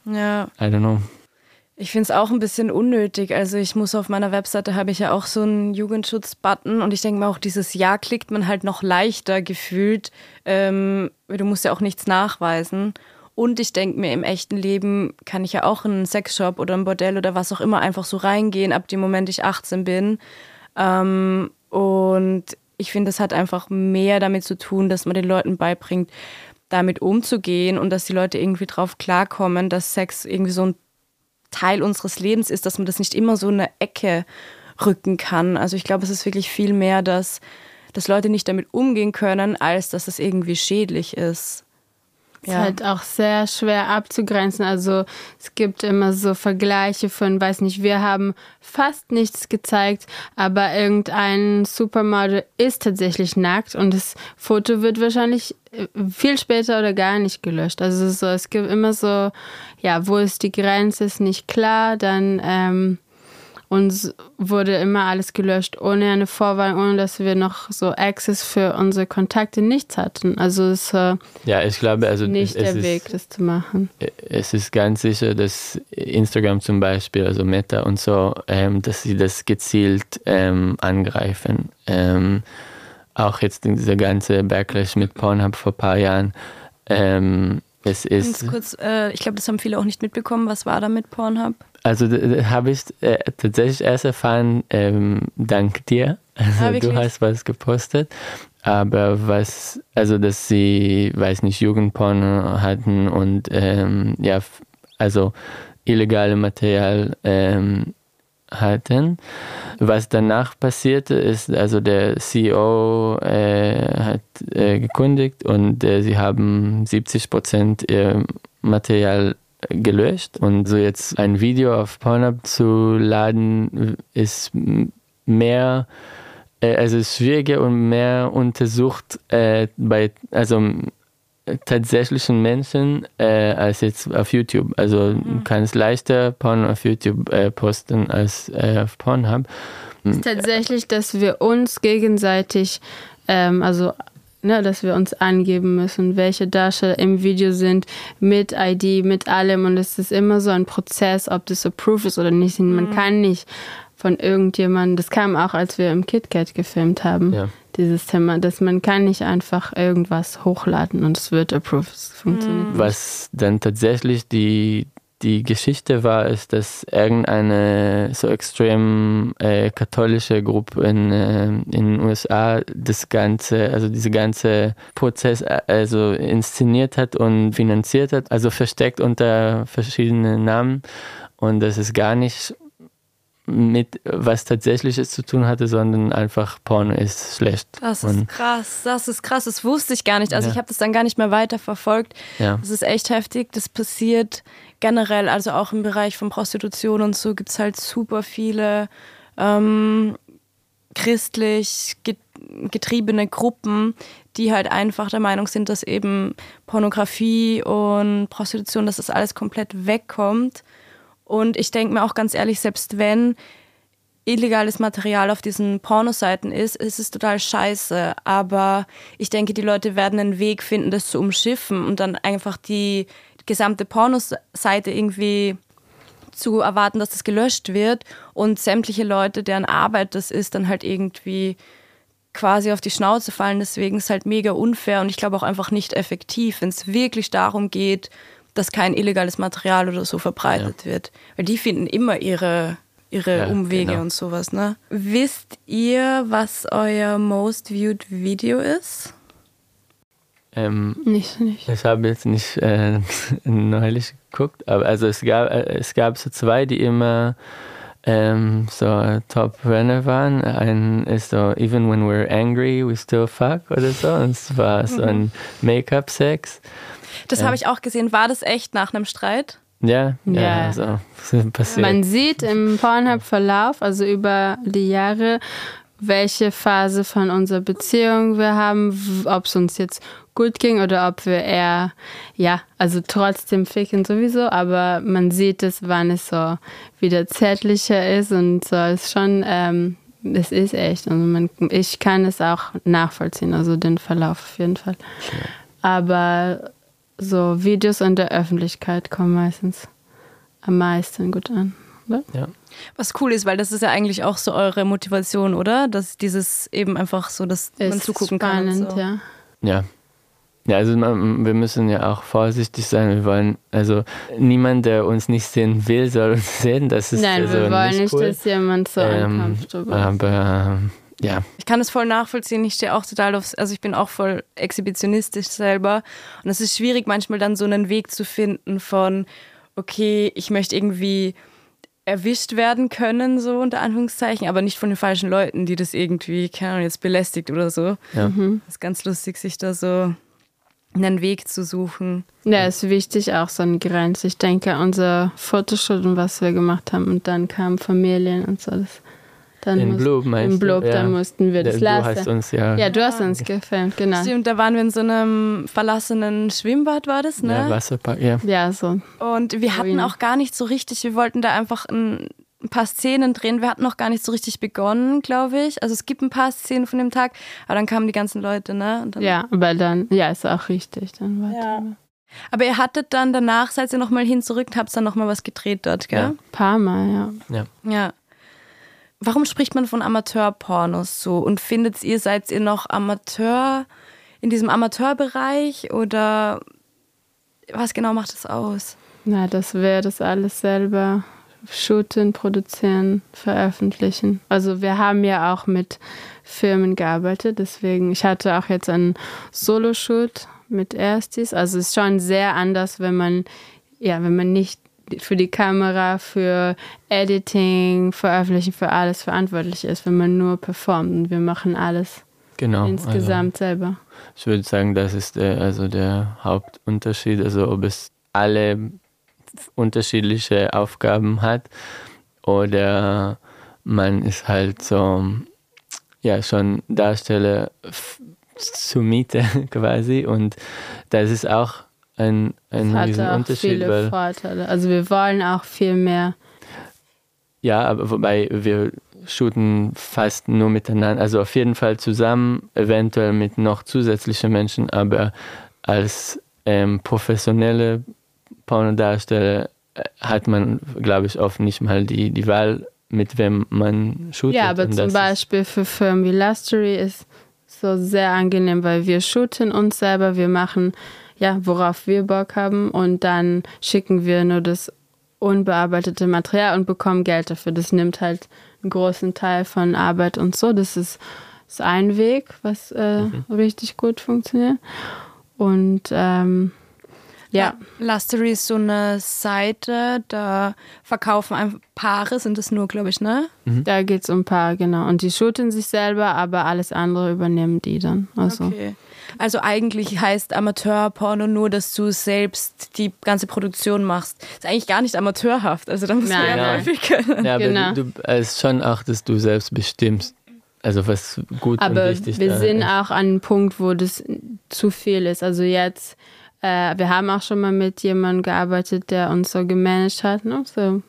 Ja. I don't know. Ich finde es auch ein bisschen unnötig. Also ich muss auf meiner Webseite habe ich ja auch so einen Jugendschutz-Button und ich denke mir auch, dieses Ja klickt man halt noch leichter gefühlt. Ähm, du musst ja auch nichts nachweisen. Und ich denke mir, im echten Leben kann ich ja auch in einen Sexshop oder ein Bordell oder was auch immer einfach so reingehen, ab dem Moment ich 18 bin. Ähm, und ich finde, das hat einfach mehr damit zu tun, dass man den Leuten beibringt, damit umzugehen und dass die Leute irgendwie drauf klarkommen, dass Sex irgendwie so ein Teil unseres Lebens ist, dass man das nicht immer so in eine Ecke rücken kann. Also ich glaube, es ist wirklich viel mehr, dass, dass Leute nicht damit umgehen können, als dass es irgendwie schädlich ist. Ist ja. halt auch sehr schwer abzugrenzen. Also es gibt immer so Vergleiche von, weiß nicht, wir haben fast nichts gezeigt, aber irgendein Supermodel ist tatsächlich nackt und das Foto wird wahrscheinlich äh, viel später oder gar nicht gelöscht. Also so, es gibt immer so, ja, wo ist die Grenze, ist nicht klar, dann ähm, uns wurde immer alles gelöscht, ohne eine Vorwahl, ohne dass wir noch so Access für unsere Kontakte nichts hatten. Also es äh, ja, ich glaube, also nicht es, der Weg, das zu machen. Es ist ganz sicher, dass Instagram zum Beispiel, also Meta und so, ähm, dass sie das gezielt ähm, angreifen. Ähm, auch jetzt dieser ganze Backlash mit Pornhub vor ein paar Jahren. Ähm, es ist Ganz kurz, äh, ich glaube, das haben viele auch nicht mitbekommen. Was war da mit Pornhub? Also habe ich äh, tatsächlich erst erfahren, ähm, dank dir. Also ah, du hast was gepostet. Aber was, also dass sie, weiß nicht, Jugendporno hatten und ähm, ja, also illegale Material ähm, hatten. Was danach passierte, ist, also der CEO äh, hat äh, gekündigt und äh, sie haben 70 Prozent ihr Material gelöscht. Und so jetzt ein Video auf Pornhub zu laden, ist mehr, äh, also schwieriger und mehr untersucht äh, bei, also tatsächlichen Menschen äh, als jetzt auf YouTube. Also mhm. du kannst leichter Porn auf YouTube äh, posten als äh, auf Pornhub. Es ist tatsächlich, dass wir uns gegenseitig, ähm, also ne, dass wir uns angeben müssen, welche Darsteller im Video sind, mit ID, mit allem. Und es ist immer so ein Prozess, ob das approved ist oder nicht. Mhm. Man kann nicht von irgendjemandem, das kam auch, als wir im KitKat gefilmt haben, ja. dieses Thema, dass man kann nicht einfach irgendwas hochladen und es wird approved. Es funktioniert mhm. Was dann tatsächlich die, die Geschichte war, ist, dass irgendeine so extrem äh, katholische Gruppe in, äh, in den USA das ganze, also diese ganze Prozess äh, also inszeniert hat und finanziert hat, also versteckt unter verschiedenen Namen. Und das ist gar nicht mit was Tatsächliches zu tun hatte, sondern einfach Porno ist schlecht. Das ist und krass, das ist krass, das wusste ich gar nicht. Also ja. ich habe das dann gar nicht mehr weiter verfolgt. Ja. Das ist echt heftig, das passiert generell, also auch im Bereich von Prostitution und so gibt es halt super viele ähm, christlich getriebene Gruppen, die halt einfach der Meinung sind, dass eben Pornografie und Prostitution, dass das alles komplett wegkommt und ich denke mir auch ganz ehrlich, selbst wenn illegales Material auf diesen Pornoseiten ist, ist es total scheiße. Aber ich denke, die Leute werden einen Weg finden, das zu umschiffen und dann einfach die gesamte Pornoseite irgendwie zu erwarten, dass das gelöscht wird und sämtliche Leute, deren Arbeit das ist, dann halt irgendwie quasi auf die Schnauze fallen. Deswegen ist es halt mega unfair und ich glaube auch einfach nicht effektiv, wenn es wirklich darum geht, dass kein illegales Material oder so verbreitet ja. wird. Weil die finden immer ihre, ihre ja, Umwege genau. und sowas. Ne? Wisst ihr, was euer most viewed Video ist? Ähm, nicht, nicht. Ich habe jetzt nicht äh, <laughs> neulich geguckt, aber also es gab, äh, es gab so zwei, die immer ähm, so Top Runner waren. Ein ist so Even when we're angry, we still fuck oder so. Und es war so ein Make-up-Sex. Das ja. habe ich auch gesehen. War das echt nach einem Streit? Ja, ja, ja. Also, <laughs> passiert. Man sieht im Pornhub-Verlauf, also über die Jahre, welche Phase von unserer Beziehung wir haben, ob es uns jetzt gut ging oder ob wir eher, ja, also trotzdem ficken sowieso, aber man sieht es, wann es so wieder zärtlicher ist und so ist schon, ähm, es ist echt. Also man, ich kann es auch nachvollziehen, also den Verlauf auf jeden Fall. Aber so Videos in der Öffentlichkeit kommen meistens am meisten gut an. Oder? Ja. Was cool ist, weil das ist ja eigentlich auch so eure Motivation, oder? Dass dieses eben einfach so, dass ist man zugucken spannend, kann. So. Ja. ja. Ja, also wir müssen ja auch vorsichtig sein. Wir wollen, also niemand, der uns nicht sehen will, soll uns sehen. Das ist Nein, also wir wollen nicht, cool. dass jemand so ähm, ankommt. Aber ja. Ich kann es voll nachvollziehen. Ich stehe auch total aufs, also ich bin auch voll exhibitionistisch selber. Und es ist schwierig, manchmal dann so einen Weg zu finden von, okay, ich möchte irgendwie erwischt werden können, so unter Anführungszeichen, aber nicht von den falschen Leuten, die das irgendwie, keine Ahnung, jetzt belästigt oder so. Ja. Mhm. Das ist ganz lustig, sich da so einen Weg zu suchen. Ja, ist wichtig, auch so eine Grenze. Ich denke, unser Fotoshoot und was wir gemacht haben und dann kamen Familien und so. Das dann in Blub, meinst In Blub, du? dann ja. mussten wir das lassen. Du hast uns ja. Ja, du hast uns gefilmt, genau. Stimmt, da waren wir in so einem verlassenen Schwimmbad, war das, ne? Ja, Wasserpark, ja. Ja, so. Und wir hatten auch gar nicht so richtig, wir wollten da einfach ein, ein paar Szenen drehen. Wir hatten noch gar nicht so richtig begonnen, glaube ich. Also es gibt ein paar Szenen von dem Tag, aber dann kamen die ganzen Leute, ne? ja, weil dann, ja, ist auch richtig. Dann. Ja. Aber ihr hattet dann danach, seid ihr nochmal hin zurück und habt dann nochmal was gedreht dort, gell? Ja. Ein paar Mal, ja. Ja. ja. Warum spricht man von Amateurpornos so? Und findet ihr, seid ihr noch Amateur in diesem Amateurbereich oder was genau macht das aus? Na, das wäre das alles selber shooten, produzieren, veröffentlichen. Also wir haben ja auch mit Firmen gearbeitet, deswegen, ich hatte auch jetzt einen Solo-Shoot mit Erstis. Also es ist schon sehr anders, wenn man, ja, wenn man nicht für die Kamera, für Editing, Veröffentlichen, für alles verantwortlich ist, wenn man nur performt. Und wir machen alles genau, insgesamt also, selber. Ich würde sagen, das ist der, also der Hauptunterschied. Also ob es alle unterschiedliche Aufgaben hat oder man ist halt so, ja, schon Darsteller zur Miete <laughs> quasi und das ist auch ein, ein das riesen auch Unterschied. Viele weil, Vorteile. Also wir wollen auch viel mehr. Ja, aber wobei wir shooten fast nur miteinander, also auf jeden Fall zusammen, eventuell mit noch zusätzlichen Menschen, aber als ähm, professionelle Pornodarsteller äh, hat man, glaube ich, oft nicht mal die, die Wahl, mit wem man shootet. Ja, aber zum Beispiel für Firmen wie Lustery ist so sehr angenehm, weil wir shooten uns selber, wir machen ja, worauf wir Bock haben und dann schicken wir nur das unbearbeitete Material und bekommen Geld dafür. Das nimmt halt einen großen Teil von Arbeit und so. Das ist, ist ein Weg, was äh, mhm. richtig gut funktioniert. Und ähm, ja. Lustery ist so eine Seite, da verkaufen einfach Paare, sind es nur, glaube ich, ne? Mhm. Da geht es um Paare, genau. Und die shooten sich selber, aber alles andere übernehmen die dann. Also. Okay. Also eigentlich heißt Amateurporno nur, dass du selbst die ganze Produktion machst. Ist eigentlich gar nicht amateurhaft. Also da musst du ja, häufig können. Ja, aber genau. du, du, es ist schon auch, dass du selbst bestimmst. Also was gut aber und wichtig ist. wir sind ist. auch an einem Punkt, wo das zu viel ist. Also jetzt, äh, wir haben auch schon mal mit jemandem gearbeitet, der uns so gemanagt hat. Ne? So.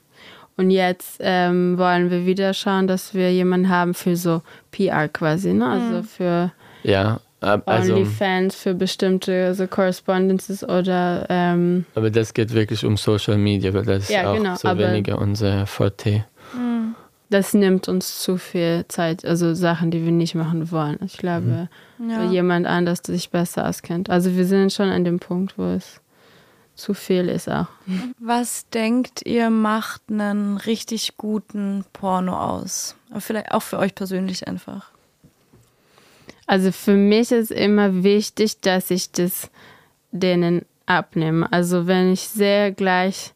Und jetzt ähm, wollen wir wieder schauen, dass wir jemanden haben für so PR quasi. Ne? Also mhm. für ja, also, OnlyFans für bestimmte so Correspondences oder. Ähm, aber das geht wirklich um Social Media, weil das ja, ist auch genau, so weniger unser Forte. Hm. Das nimmt uns zu viel Zeit, also Sachen, die wir nicht machen wollen. Ich glaube, mhm. ja. jemand anders sich besser auskennt. Also wir sind schon an dem Punkt, wo es zu viel ist auch. Was denkt ihr macht einen richtig guten Porno aus? Vielleicht auch für euch persönlich einfach. Also für mich ist immer wichtig, dass ich das denen abnehme. Also wenn ich sehr gleich,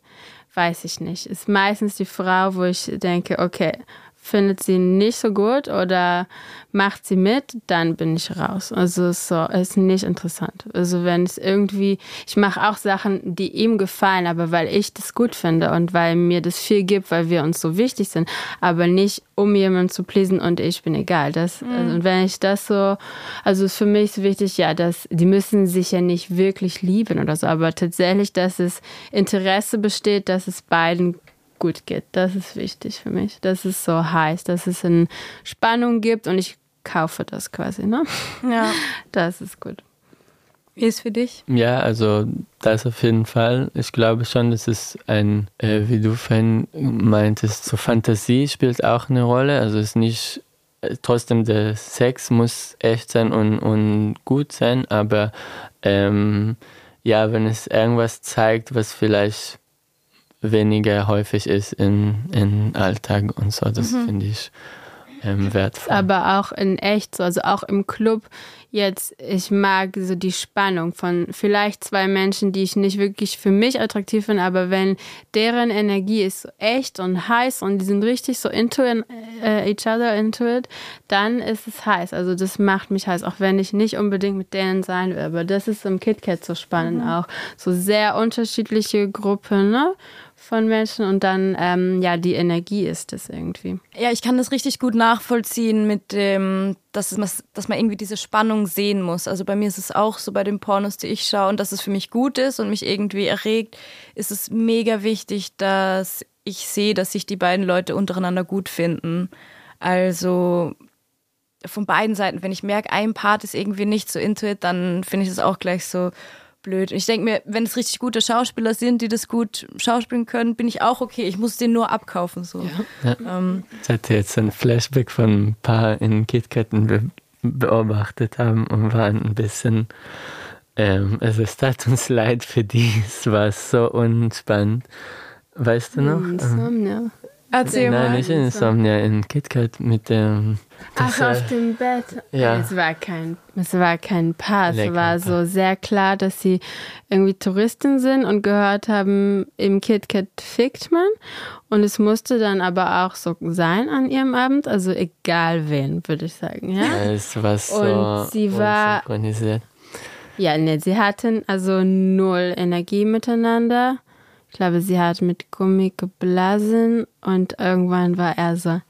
weiß ich nicht, ist meistens die Frau, wo ich denke, okay, findet sie nicht so gut oder macht sie mit, dann bin ich raus. Also so ist nicht interessant. Also wenn es irgendwie, ich mache auch Sachen, die ihm gefallen, aber weil ich das gut finde und weil mir das viel gibt, weil wir uns so wichtig sind, aber nicht um jemanden zu pleasen und ich bin egal. Das, mhm. also, und wenn ich das so, also für mich ist wichtig, ja, dass die müssen sich ja nicht wirklich lieben oder so, aber tatsächlich, dass es Interesse besteht, dass es beiden gut geht. Das ist wichtig für mich. Dass es so heiß, dass es eine Spannung gibt und ich kaufe das quasi. Ne? Ja. <laughs> Das ist gut. Wie ist für dich? Ja, also das auf jeden Fall. Ich glaube schon, dass es ein, äh, wie du vorhin meintest, so Fantasie spielt auch eine Rolle. Also es ist nicht, äh, trotzdem der Sex muss echt sein und, und gut sein, aber ähm, ja, wenn es irgendwas zeigt, was vielleicht weniger häufig ist im in Alltag und so. Das mhm. finde ich ähm, wertvoll. Aber auch in echt so, also auch im Club jetzt, ich mag so die Spannung von vielleicht zwei Menschen, die ich nicht wirklich für mich attraktiv finde, aber wenn deren Energie ist so echt und heiß und die sind richtig so into in, uh, each other into it, dann ist es heiß. Also das macht mich heiß, auch wenn ich nicht unbedingt mit denen sein will. Aber das ist im KitKat so spannend mhm. auch. So sehr unterschiedliche Gruppen, ne? Von Menschen und dann, ähm, ja, die Energie ist es irgendwie. Ja, ich kann das richtig gut nachvollziehen mit dem, dass, es, dass man irgendwie diese Spannung sehen muss. Also bei mir ist es auch so bei den Pornos, die ich schaue und dass es für mich gut ist und mich irgendwie erregt, ist es mega wichtig, dass ich sehe, dass sich die beiden Leute untereinander gut finden. Also von beiden Seiten, wenn ich merke, ein Part ist irgendwie nicht so into it, dann finde ich es auch gleich so, blöd. Ich denke mir, wenn es richtig gute Schauspieler sind, die das gut schauspielen können, bin ich auch okay. Ich muss den nur abkaufen. So. Ja. Ja. Ähm. Ich hatte jetzt ein Flashback von ein paar in KitKatten be beobachtet haben und waren ein bisschen, ähm, also es tat uns <laughs> leid für die, es war so unspannend. Weißt du noch? Insomnia. Erzähl Nein, mal. nicht in Insomnia, in KitKat mit dem. Ach, auf dem Bett. Ja. Es war kein, es war kein Paar. Es war so sehr klar, dass sie irgendwie Touristen sind und gehört haben, im KitKat fickt man. Und es musste dann aber auch so sein an ihrem Abend. Also egal wen, würde ich sagen. Ja, ja es war so und sie war, Ja, ne, sie hatten also null Energie miteinander. Ich glaube, sie hat mit Gummi geblasen und irgendwann war er so,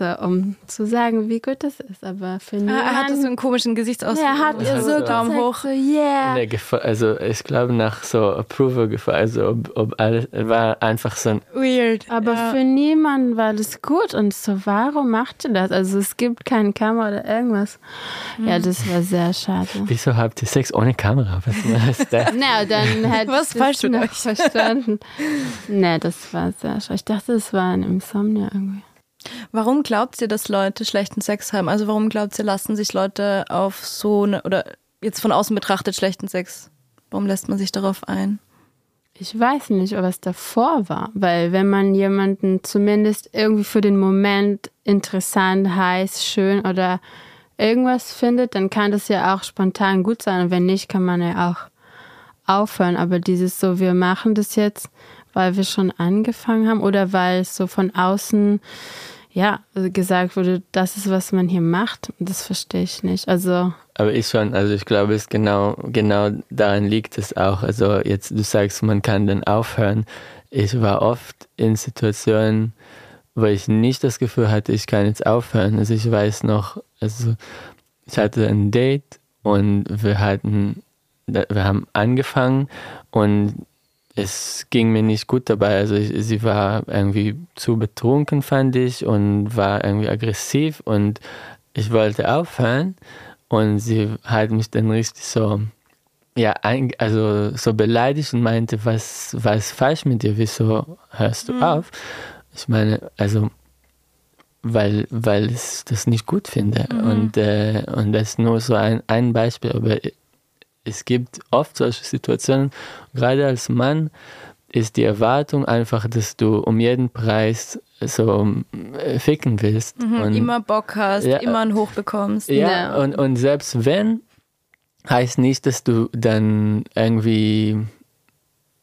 so, um zu sagen, wie gut das ist. Aber für niemanden... Ah, er hatte so einen komischen Gesichtsausdruck. Er hat ihr so Daumen hoch. So, yeah. Also ich glaube nach so Approval gefallen, also ob, ob alles, war einfach so ein... Weird. Aber ja. für niemanden war das gut und so, warum macht ihr das? Also es gibt keine Kamera oder irgendwas. Hm. Ja, das war sehr schade. Wieso habt ihr Sex ohne Kamera? Was ist das? <laughs> Na, dann <laughs> hätte Was falsch mit euch verstanden. nee, das war sehr schade. Ich dachte, es war ein Insomnia irgendwie. Warum glaubt ihr, dass Leute schlechten Sex haben? Also warum glaubt ihr, lassen sich Leute auf so eine, oder jetzt von außen betrachtet schlechten Sex? Warum lässt man sich darauf ein? Ich weiß nicht, ob es davor war, weil wenn man jemanden zumindest irgendwie für den Moment interessant, heiß, schön oder irgendwas findet, dann kann das ja auch spontan gut sein und wenn nicht, kann man ja auch aufhören. Aber dieses so, wir machen das jetzt, weil wir schon angefangen haben oder weil es so von außen ja gesagt wurde, das ist, was man hier macht. Das verstehe ich nicht. Also aber ich schon, also ich glaube, es genau, genau daran liegt es auch. Also jetzt, du sagst, man kann dann aufhören. Ich war oft in Situationen, wo ich nicht das Gefühl hatte, ich kann jetzt aufhören. Also ich weiß noch, also ich hatte ein Date und wir hatten, wir haben angefangen und es ging mir nicht gut dabei. Also ich, sie war irgendwie zu betrunken, fand ich, und war irgendwie aggressiv und ich wollte aufhören und sie hat mich dann richtig so, ja, also so beleidigt und meinte, was, was ist falsch mit dir? Wieso hörst du mhm. auf? Ich meine, also weil, weil ich das nicht gut finde. Mhm. Und, äh, und das ist nur so ein, ein Beispiel, aber es gibt oft solche Situationen, gerade als Mann ist die Erwartung einfach, dass du um jeden Preis so äh, ficken willst. Mhm, und, immer Bock hast, ja, immer einen Hoch bekommst. Ja, ja, Und, und selbst wenn, heißt nicht, dass du dann irgendwie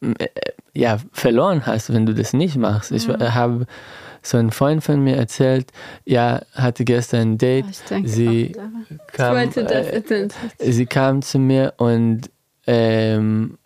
äh, ja, verloren hast, wenn du das nicht machst. Mhm. Ich habe so ein Freund von mir erzählt, ja, hatte gestern ein Date. Oh, sie, kam, äh, sie kam zu mir und ähm,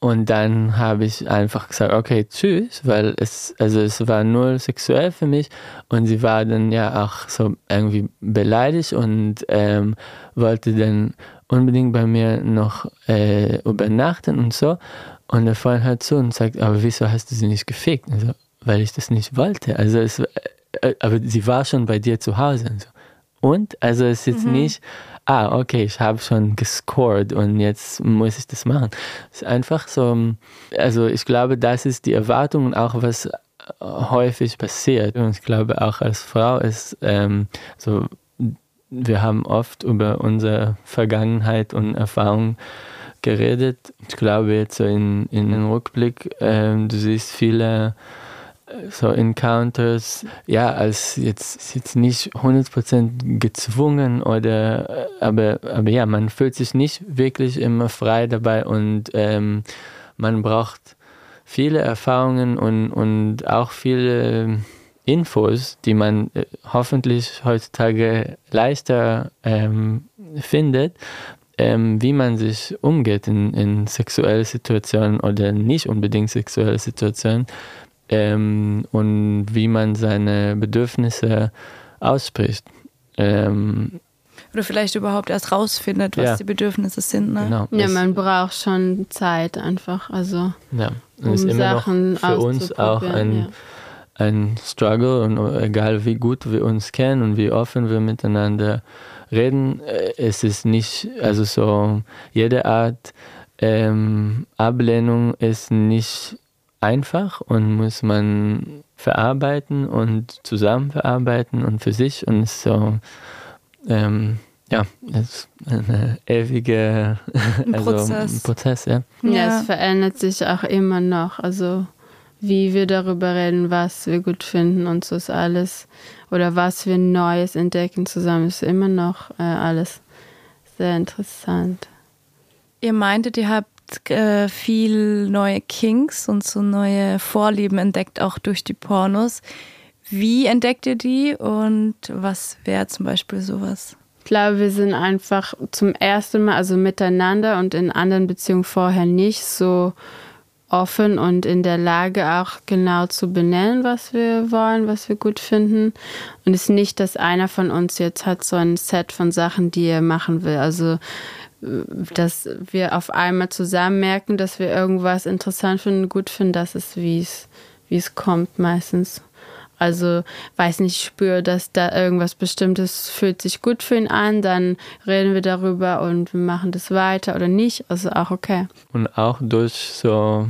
und dann habe ich einfach gesagt, okay, tschüss, weil es, also es war null sexuell für mich und sie war dann ja auch so irgendwie beleidigt und ähm, wollte dann unbedingt bei mir noch äh, übernachten und so. Und der Freund hört zu und sagt, aber wieso hast du sie nicht gefickt? Also, weil ich das nicht wollte. Also es, äh, aber sie war schon bei dir zu Hause. Und, so. und also es ist jetzt mhm. nicht, ah, okay, ich habe schon gescored und jetzt muss ich das machen. Es ist einfach so, also ich glaube, das ist die Erwartung auch was äh, häufig passiert. Und ich glaube auch als Frau ist ähm, so, wir haben oft über unsere Vergangenheit und Erfahrungen geredet. Ich glaube jetzt so in, in den Rückblick, ähm, du siehst viele so Encounters, ja, als jetzt, jetzt nicht 100% gezwungen oder, aber, aber ja, man fühlt sich nicht wirklich immer frei dabei und ähm, man braucht viele Erfahrungen und, und auch viele Infos, die man äh, hoffentlich heutzutage leichter ähm, findet, ähm, wie man sich umgeht in, in sexuellen Situationen oder nicht unbedingt sexuelle Situationen ähm, und wie man seine Bedürfnisse ausspricht. Ähm, oder vielleicht überhaupt erst rausfindet, was ja. die Bedürfnisse sind. Ne? Genau. Ja, man braucht schon Zeit einfach. Also, ja, und um ist immer Sachen noch für uns auch ein, ja. ein Struggle und egal wie gut wir uns kennen und wie offen wir miteinander reden, äh, es ist nicht, also so jede Art ähm, Ablehnung ist nicht einfach und muss man verarbeiten und zusammen verarbeiten und für sich und so ähm, ja, es ist ein ewige ein <laughs> also Prozess. Ein Prozess ja. ja. ja. es verändert sich auch immer noch. Also wie wir darüber reden, was wir gut finden und so ist alles oder was wir Neues entdecken zusammen, ist immer noch äh, alles sehr interessant. Ihr meintet, ihr habt äh, viel neue Kinks und so neue Vorlieben entdeckt, auch durch die Pornos. Wie entdeckt ihr die und was wäre zum Beispiel sowas? Ich glaube, wir sind einfach zum ersten Mal, also miteinander und in anderen Beziehungen vorher nicht so offen und in der Lage auch genau zu benennen, was wir wollen, was wir gut finden. Und es ist nicht, dass einer von uns jetzt hat so ein Set von Sachen, die er machen will. Also dass wir auf einmal zusammen merken, dass wir irgendwas interessant finden, gut finden, das ist, wie es, wie es kommt meistens. Also, weiß nicht, ich spüre, dass da irgendwas Bestimmtes fühlt sich gut für ihn an, dann reden wir darüber und wir machen das weiter oder nicht. Also auch okay. Und auch durch so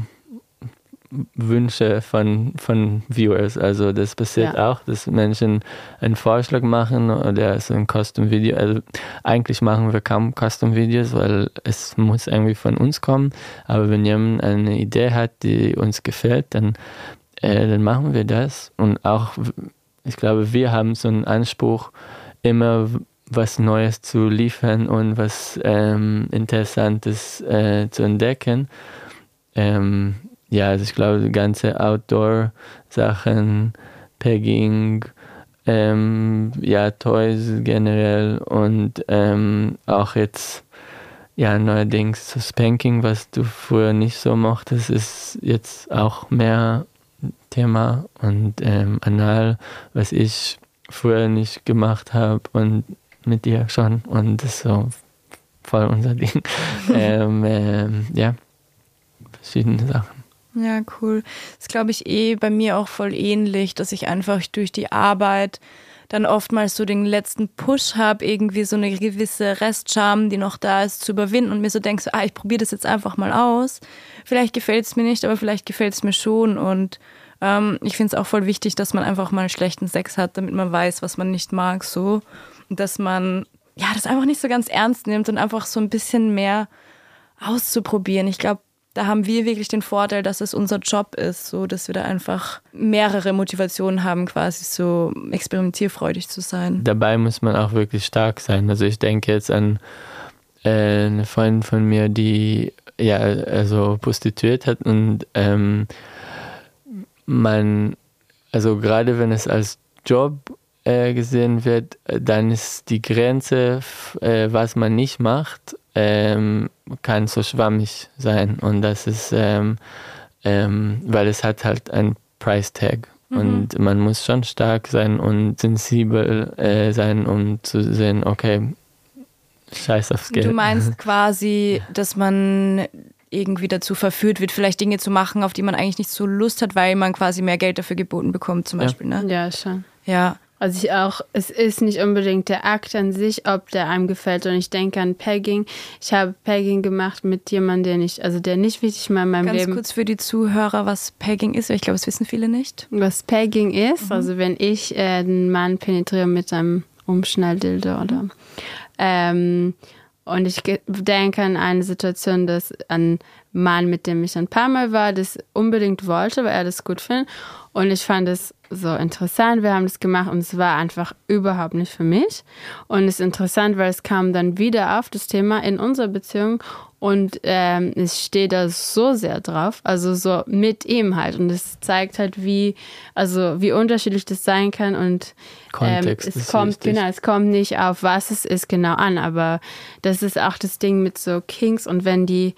Wünsche von, von Viewers. Also das passiert ja. auch, dass Menschen einen Vorschlag machen oder so ein Custom-Video. Also eigentlich machen wir kaum Custom-Videos, weil es muss irgendwie von uns kommen. Aber wenn jemand eine Idee hat, die uns gefällt, dann, äh, dann machen wir das. Und auch, ich glaube, wir haben so einen Anspruch, immer was Neues zu liefern und was ähm, Interessantes äh, zu entdecken. Ähm, ja, also ich glaube, die ganze Outdoor-Sachen, Pegging, ähm, ja, Toys generell und ähm, auch jetzt, ja, neuerdings so Spanking, was du früher nicht so mochtest, ist jetzt auch mehr Thema und ähm, Anal, was ich früher nicht gemacht habe und mit dir schon und das ist so voll unser Ding. <laughs> ähm, ähm, ja, verschiedene Sachen. Ja, cool. Das ist, glaube ich, eh bei mir auch voll ähnlich, dass ich einfach durch die Arbeit dann oftmals so den letzten Push habe, irgendwie so eine gewisse Restscham, die noch da ist, zu überwinden und mir so denkst, ah, ich probiere das jetzt einfach mal aus. Vielleicht gefällt es mir nicht, aber vielleicht gefällt es mir schon. Und ähm, ich finde es auch voll wichtig, dass man einfach mal schlechten Sex hat, damit man weiß, was man nicht mag, so. Und dass man ja das einfach nicht so ganz ernst nimmt und einfach so ein bisschen mehr auszuprobieren. Ich glaube, da haben wir wirklich den Vorteil, dass es unser Job ist, so dass wir da einfach mehrere Motivationen haben, quasi so experimentierfreudig zu sein. Dabei muss man auch wirklich stark sein. Also ich denke jetzt an äh, eine Freundin von mir, die ja also prostituiert hat und ähm, man, also gerade wenn es als Job äh, gesehen wird, dann ist die Grenze, äh, was man nicht macht, ähm, kann so schwammig sein. Und das ist, ähm, ähm, weil es hat halt ein Price Tag. Mhm. Und man muss schon stark sein und sensibel äh, sein, um zu sehen, okay, scheiß aufs Geld. Du meinst <laughs> quasi, dass man irgendwie dazu verführt wird, vielleicht Dinge zu machen, auf die man eigentlich nicht so Lust hat, weil man quasi mehr Geld dafür geboten bekommt, zum Beispiel. Ja. Ne? Ja, schon. Ja. Also ich auch, es ist nicht unbedingt der Akt an sich, ob der einem gefällt. Und ich denke an Pegging. Ich habe Pegging gemacht mit jemandem, der nicht, also der nicht wichtig war in meinem Ganz Leben. Ganz kurz für die Zuhörer, was Pegging ist, weil ich glaube, das wissen viele nicht. Was Pegging ist, mhm. also wenn ich äh, einen Mann penetriere mit einem Umschnalldildo oder ähm, und ich denke an eine Situation, dass ein Mann, mit dem ich ein paar Mal war, das unbedingt wollte, weil er das gut findet. Und ich fand es so interessant. Wir haben das gemacht und es war einfach überhaupt nicht für mich. Und es ist interessant, weil es kam dann wieder auf das Thema in unserer Beziehung und ähm, ich stehe da so sehr drauf, also so mit ihm halt. Und es zeigt halt, wie, also wie unterschiedlich das sein kann und ähm, es kommt, wichtig. genau, es kommt nicht auf was es ist genau an, aber das ist auch das Ding mit so Kings und wenn die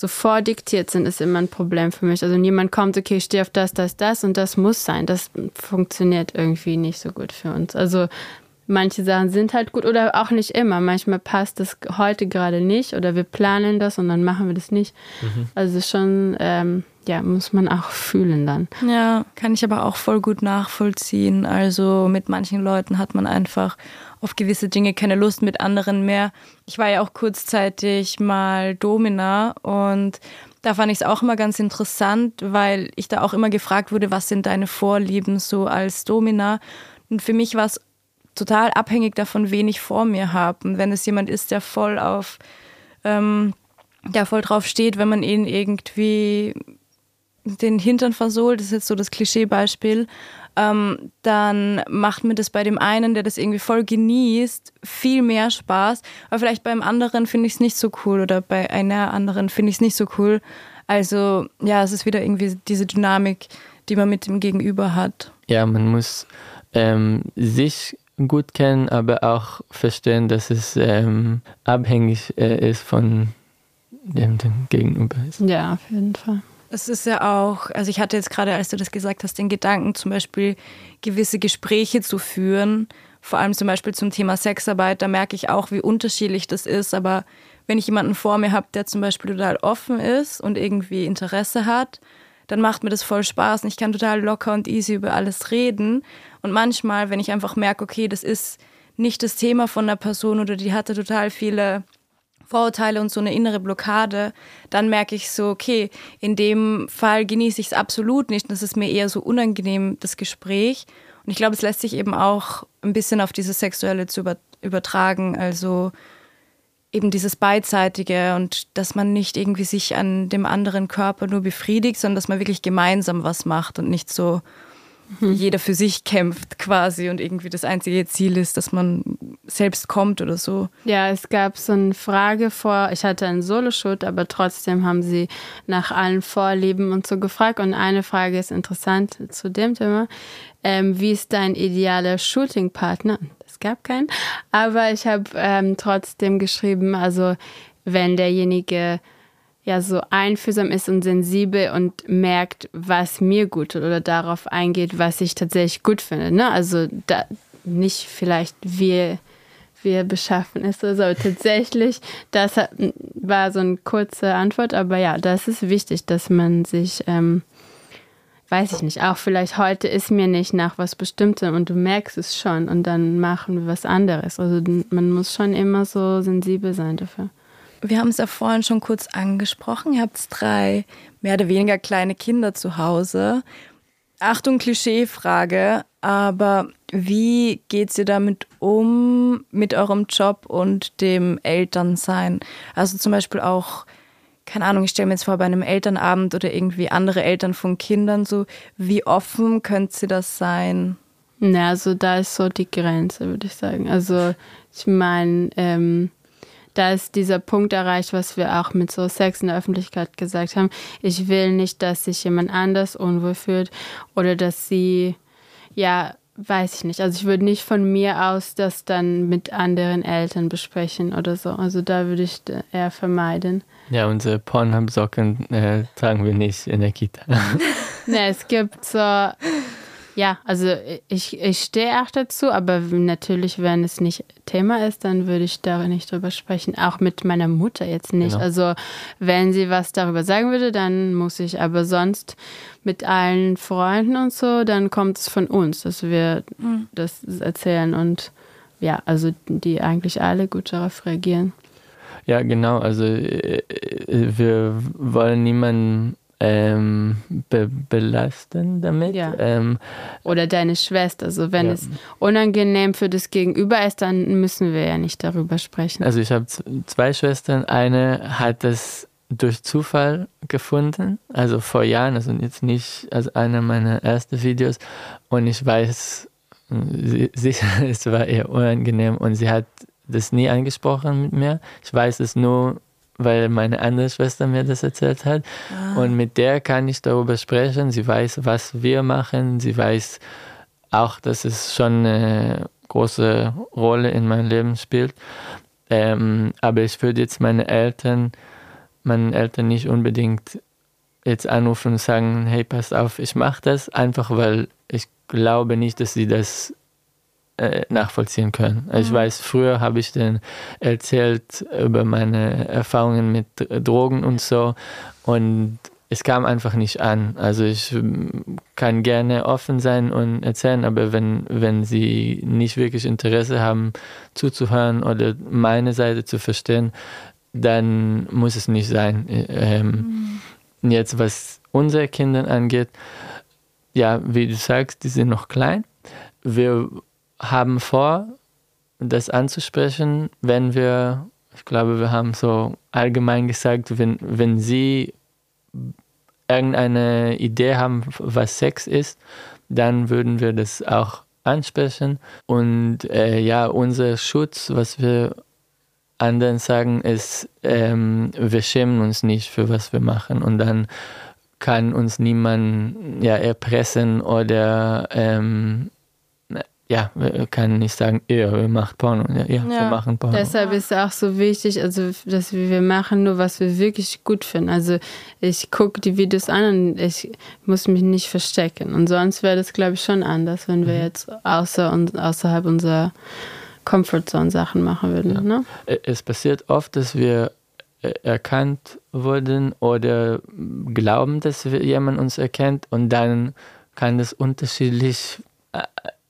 so vordiktiert sind, ist immer ein Problem für mich. Also niemand kommt, okay, ich stehe auf das, das, das und das muss sein. Das funktioniert irgendwie nicht so gut für uns. Also manche Sachen sind halt gut oder auch nicht immer. Manchmal passt das heute gerade nicht oder wir planen das und dann machen wir das nicht. Mhm. Also schon, ähm, ja, muss man auch fühlen dann. Ja, kann ich aber auch voll gut nachvollziehen. Also mit manchen Leuten hat man einfach auf gewisse Dinge keine Lust, mit anderen mehr. Ich war ja auch kurzzeitig mal Domina und da fand ich es auch immer ganz interessant, weil ich da auch immer gefragt wurde, was sind deine Vorlieben so als Domina? Und für mich war es total abhängig davon, wen ich vor mir habe. Und wenn es jemand ist, der voll auf, ähm, der voll drauf steht, wenn man ihn irgendwie den Hintern versohlt, das ist jetzt so das Klischeebeispiel, ähm, dann macht mir das bei dem einen, der das irgendwie voll genießt, viel mehr Spaß. Aber vielleicht beim anderen finde ich es nicht so cool oder bei einer anderen finde ich es nicht so cool. Also ja, es ist wieder irgendwie diese Dynamik, die man mit dem Gegenüber hat. Ja, man muss ähm, sich gut kennen, aber auch verstehen, dass es ähm, abhängig äh, ist von dem, dem Gegenüber. Ja, auf jeden Fall. Es ist ja auch, also ich hatte jetzt gerade, als du das gesagt hast, den Gedanken, zum Beispiel gewisse Gespräche zu führen, vor allem zum Beispiel zum Thema Sexarbeit, da merke ich auch, wie unterschiedlich das ist. Aber wenn ich jemanden vor mir habe, der zum Beispiel total offen ist und irgendwie Interesse hat, dann macht mir das voll Spaß und ich kann total locker und easy über alles reden. Und manchmal, wenn ich einfach merke, okay, das ist nicht das Thema von der Person oder die hatte total viele Vorurteile und so eine innere Blockade, dann merke ich so, okay, in dem Fall genieße ich es absolut nicht. Das ist mir eher so unangenehm, das Gespräch. Und ich glaube, es lässt sich eben auch ein bisschen auf dieses Sexuelle zu übertragen. Also eben dieses Beidseitige und dass man nicht irgendwie sich an dem anderen Körper nur befriedigt, sondern dass man wirklich gemeinsam was macht und nicht so jeder für sich kämpft quasi und irgendwie das einzige Ziel ist, dass man selbst kommt oder so. Ja, es gab so eine Frage vor, ich hatte einen Soloshoot, aber trotzdem haben sie nach allen Vorlieben und so gefragt und eine Frage ist interessant zu dem Thema. Ähm, wie ist dein idealer Shooting-Partner? gab keinen. Aber ich habe ähm, trotzdem geschrieben, also wenn derjenige ja so einfühlsam ist und sensibel und merkt, was mir gut tut oder darauf eingeht, was ich tatsächlich gut finde. Ne? Also da, nicht vielleicht wie er beschaffen ist. Also tatsächlich, das war so eine kurze Antwort, aber ja, das ist wichtig, dass man sich ähm, weiß ich nicht, auch vielleicht heute ist mir nicht nach was Bestimmtem und du merkst es schon und dann machen wir was anderes. Also man muss schon immer so sensibel sein dafür. Wir haben es ja vorhin schon kurz angesprochen. Ihr habt drei mehr oder weniger kleine Kinder zu Hause. Achtung, Klischeefrage, aber wie geht ihr damit um mit eurem Job und dem Elternsein? Also zum Beispiel auch keine Ahnung, ich stelle mir jetzt vor, bei einem Elternabend oder irgendwie andere Eltern von Kindern so, wie offen könnte das sein? Na, also da ist so die Grenze, würde ich sagen. Also ich meine, ähm, da ist dieser Punkt erreicht, was wir auch mit so Sex in der Öffentlichkeit gesagt haben. Ich will nicht, dass sich jemand anders unwohl fühlt oder dass sie, ja, weiß ich nicht. Also ich würde nicht von mir aus das dann mit anderen Eltern besprechen oder so. Also da würde ich eher vermeiden. Ja, unsere Pornhub-Socken äh, tragen wir nicht in der Kita. <laughs> ne, es gibt so, ja, also ich, ich stehe auch dazu, aber natürlich, wenn es nicht Thema ist, dann würde ich da nicht drüber sprechen. Auch mit meiner Mutter jetzt nicht. Genau. Also wenn sie was darüber sagen würde, dann muss ich, aber sonst mit allen Freunden und so, dann kommt es von uns, dass wir mhm. das erzählen und ja, also die eigentlich alle gut darauf reagieren. Ja, genau. Also äh, wir wollen niemanden ähm, be belasten damit. Ja. Ähm, Oder deine Schwester. Also wenn ja. es unangenehm für das Gegenüber ist, dann müssen wir ja nicht darüber sprechen. Also ich habe zwei Schwestern. Eine hat das durch Zufall gefunden, also vor Jahren, also jetzt nicht als einer meiner ersten Videos. Und ich weiß, sie, <laughs> es war eher unangenehm und sie hat das nie angesprochen mit mir. Ich weiß es nur, weil meine andere Schwester mir das erzählt hat. Ah. Und mit der kann ich darüber sprechen. Sie weiß, was wir machen. Sie weiß auch, dass es schon eine große Rolle in meinem Leben spielt. Ähm, aber ich würde jetzt meine Eltern, meinen Eltern nicht unbedingt jetzt anrufen und sagen, hey, pass auf, ich mache das, einfach weil ich glaube nicht, dass sie das äh, nachvollziehen können. Also ich mhm. weiß, früher habe ich denen erzählt über meine Erfahrungen mit Drogen und so und es kam einfach nicht an. Also ich ähm, kann gerne offen sein und erzählen, aber wenn, wenn sie nicht wirklich Interesse haben zuzuhören oder meine Seite zu verstehen, dann muss es nicht sein. Ähm, mhm. Jetzt was unsere Kinder angeht, ja, wie du sagst, die sind noch klein. Wir haben vor, das anzusprechen, wenn wir, ich glaube, wir haben so allgemein gesagt, wenn, wenn Sie irgendeine Idee haben, was Sex ist, dann würden wir das auch ansprechen. Und äh, ja, unser Schutz, was wir anderen sagen, ist, ähm, wir schämen uns nicht für was wir machen. Und dann kann uns niemand ja, erpressen oder ähm, ja, wir können nicht sagen, ja, wir machen Porno. Ja, ja, wir machen Porno. Deshalb ist es auch so wichtig, also dass wir machen nur, was wir wirklich gut finden. Also ich gucke die Videos an und ich muss mich nicht verstecken. Und sonst wäre das, glaube ich, schon anders, wenn wir mhm. jetzt außer und außerhalb unserer Comfortzone Sachen machen würden. Ja. Ne? Es passiert oft, dass wir äh, erkannt wurden oder glauben, dass jemand uns erkennt und dann kann das unterschiedlich äh,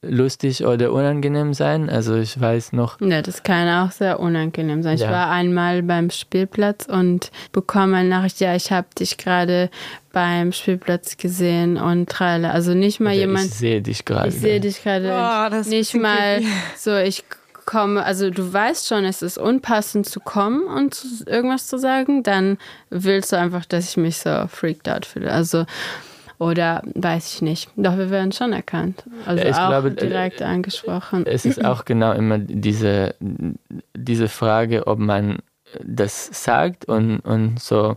lustig oder unangenehm sein. Also ich weiß noch. Ja, das kann auch sehr unangenehm sein. Ja. Ich war einmal beim Spielplatz und bekomme eine Nachricht, ja, ich habe dich gerade beim Spielplatz gesehen und trale. Also nicht mal oder jemand. Ich sehe dich gerade. Ich sehe dich gerade. Oh, nicht mal so, ich komme, also du weißt schon, es ist unpassend zu kommen und zu, irgendwas zu sagen, dann willst du einfach, dass ich mich so freaked out fühle. Also oder weiß ich nicht. Doch, wir werden schon erkannt. Also ich auch glaube, direkt äh, angesprochen. Es ist auch genau immer diese, diese Frage, ob man das sagt und, und so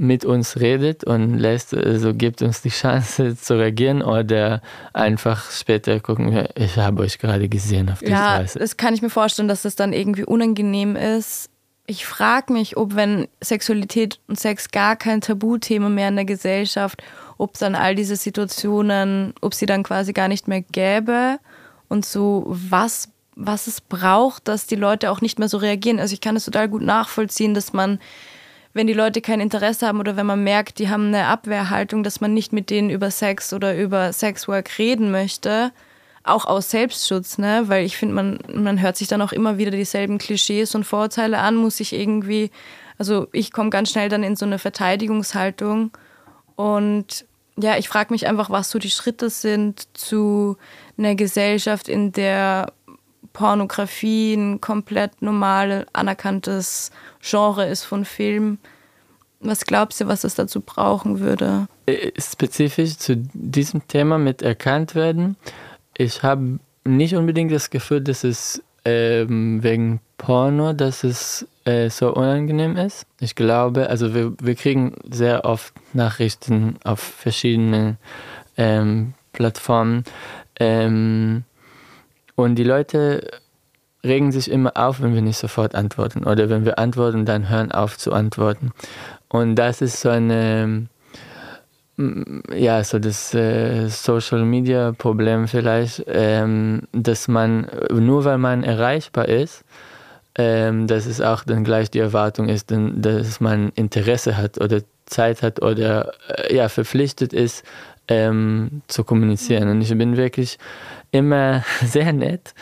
mit uns redet und lässt, also gibt uns die Chance <laughs> zu reagieren oder einfach später gucken, ich habe euch gerade gesehen auf dieser ja, Weise. Das kann ich mir vorstellen, dass das dann irgendwie unangenehm ist. Ich frage mich, ob wenn Sexualität und Sex gar kein Tabuthema mehr in der Gesellschaft ob dann all diese Situationen, ob sie dann quasi gar nicht mehr gäbe und so, was, was es braucht, dass die Leute auch nicht mehr so reagieren. Also ich kann es total gut nachvollziehen, dass man, wenn die Leute kein Interesse haben oder wenn man merkt, die haben eine Abwehrhaltung, dass man nicht mit denen über Sex oder über Sexwork reden möchte, auch aus Selbstschutz, ne? Weil ich finde, man, man hört sich dann auch immer wieder dieselben Klischees und Vorurteile an, muss ich irgendwie, also ich komme ganz schnell dann in so eine Verteidigungshaltung und ja, ich frage mich einfach, was so die Schritte sind zu einer Gesellschaft, in der Pornografie ein komplett normal anerkanntes Genre ist von Film. Was glaubst du, was es dazu brauchen würde? Äh, spezifisch zu diesem Thema mit erkannt werden. Ich habe nicht unbedingt das Gefühl, dass es ähm, wegen Porno, dass es äh, so unangenehm ist. Ich glaube, also wir, wir kriegen sehr oft Nachrichten auf verschiedenen ähm, Plattformen ähm, und die Leute regen sich immer auf, wenn wir nicht sofort antworten oder wenn wir antworten, dann hören auf zu antworten. Und das ist so eine ja, so das äh, Social Media Problem vielleicht, ähm, dass man nur weil man erreichbar ist, ähm, dass es auch dann gleich die Erwartung ist, dass man Interesse hat oder Zeit hat oder äh, ja, verpflichtet ist, ähm, zu kommunizieren. Und ich bin wirklich immer <laughs> sehr nett,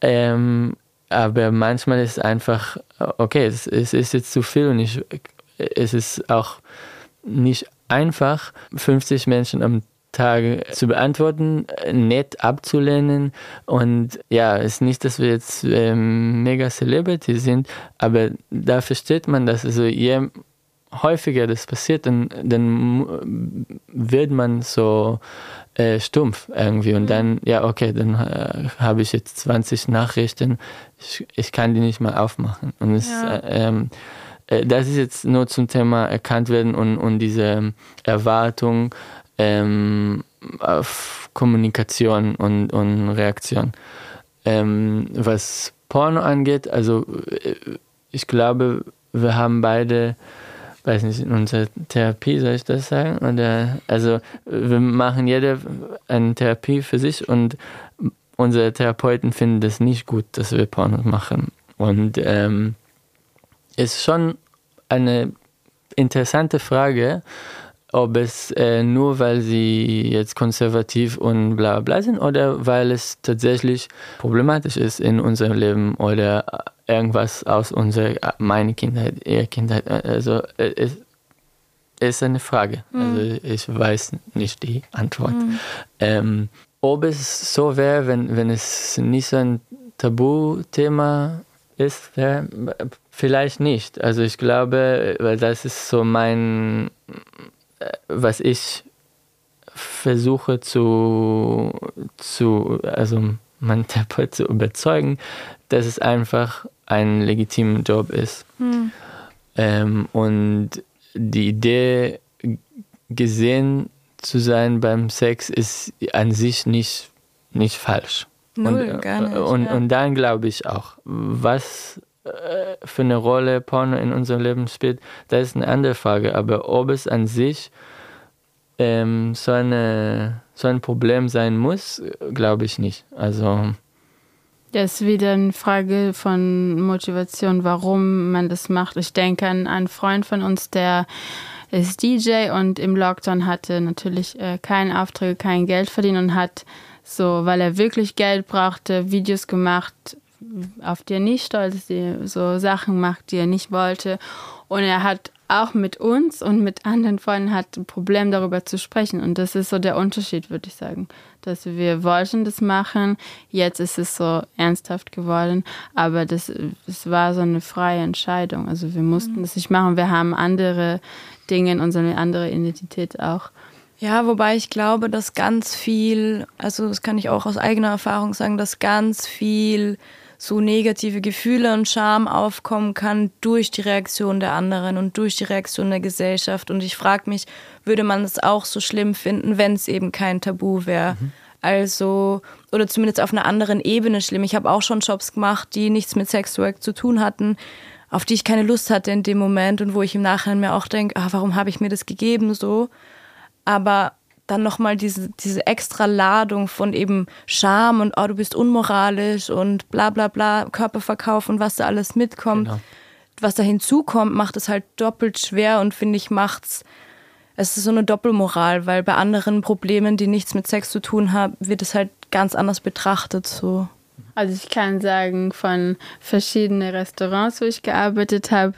ähm, aber manchmal ist es einfach, okay, es, es, ist jetzt zu viel und ich, es ist auch nicht einfach, 50 Menschen am Tage zu beantworten, nett abzulehnen. Und ja, es ist nicht, dass wir jetzt ähm, mega Celebrity sind, aber da versteht man, dass also je häufiger das passiert, dann, dann wird man so äh, stumpf irgendwie. Und dann, ja, okay, dann äh, habe ich jetzt 20 Nachrichten, ich, ich kann die nicht mal aufmachen. Und es, ja. äh, ähm, äh, das ist jetzt nur zum Thema erkannt werden und, und diese Erwartung ähm, auf Kommunikation und, und Reaktion. Ähm, was Porno angeht, also äh, ich glaube, wir haben beide, weiß nicht, in unserer Therapie, soll ich das sagen? Oder, also wir machen jede eine Therapie für sich und unsere Therapeuten finden das nicht gut, dass wir Porno machen. Und ähm, ist schon eine interessante Frage, ob es äh, nur weil sie jetzt konservativ und bla bla sind oder weil es tatsächlich problematisch ist in unserem Leben oder irgendwas aus unserer, meine Kindheit, ihre Kindheit. Also äh, es ist eine Frage. Mhm. Also ich weiß nicht die Antwort. Mhm. Ähm, ob es so wäre, wenn, wenn es nicht so ein Tabuthema ist, wär, vielleicht nicht. Also ich glaube, weil das ist so mein was ich versuche zu, zu also mein <laughs> Therapeut zu überzeugen, dass es einfach ein legitimer Job ist. Hm. Ähm, und die Idee, gesehen zu sein beim Sex, ist an sich nicht, nicht falsch. Null, und, gar nicht, und, ja. und dann glaube ich auch, was für eine Rolle Porno in unserem Leben spielt, das ist eine andere Frage. Aber ob es an sich ähm, so, eine, so ein Problem sein muss, glaube ich nicht. Also das ist wieder eine Frage von Motivation, warum man das macht. Ich denke an einen Freund von uns, der ist DJ und im Lockdown hatte natürlich äh, keine Aufträge, kein Geld verdient und hat so, weil er wirklich Geld brauchte, Videos gemacht, auf die er nicht stolz ist, die so Sachen macht, die er nicht wollte. Und er hat auch mit uns und mit anderen Freunden hat ein Problem darüber zu sprechen. Und das ist so der Unterschied, würde ich sagen. Dass wir wollten das machen, jetzt ist es so ernsthaft geworden, aber das, das war so eine freie Entscheidung. Also wir mussten mhm. das nicht machen. Wir haben andere Dinge in unserer andere Identität auch. Ja, wobei ich glaube, dass ganz viel, also das kann ich auch aus eigener Erfahrung sagen, dass ganz viel so negative Gefühle und Scham aufkommen kann durch die Reaktion der anderen und durch die Reaktion der Gesellschaft. Und ich frage mich, würde man es auch so schlimm finden, wenn es eben kein Tabu wäre? Mhm. Also, oder zumindest auf einer anderen Ebene schlimm. Ich habe auch schon Jobs gemacht, die nichts mit Sexwork zu tun hatten, auf die ich keine Lust hatte in dem Moment und wo ich im Nachhinein mir auch denke, ah, warum habe ich mir das gegeben so? Aber dann nochmal diese, diese extra Ladung von eben Scham und oh, du bist unmoralisch und bla bla bla, Körperverkauf und was da alles mitkommt. Genau. Was da hinzukommt, macht es halt doppelt schwer und finde ich, macht's. Es ist so eine Doppelmoral, weil bei anderen Problemen, die nichts mit Sex zu tun haben, wird es halt ganz anders betrachtet. So. Also ich kann sagen, von verschiedenen Restaurants, wo ich gearbeitet habe,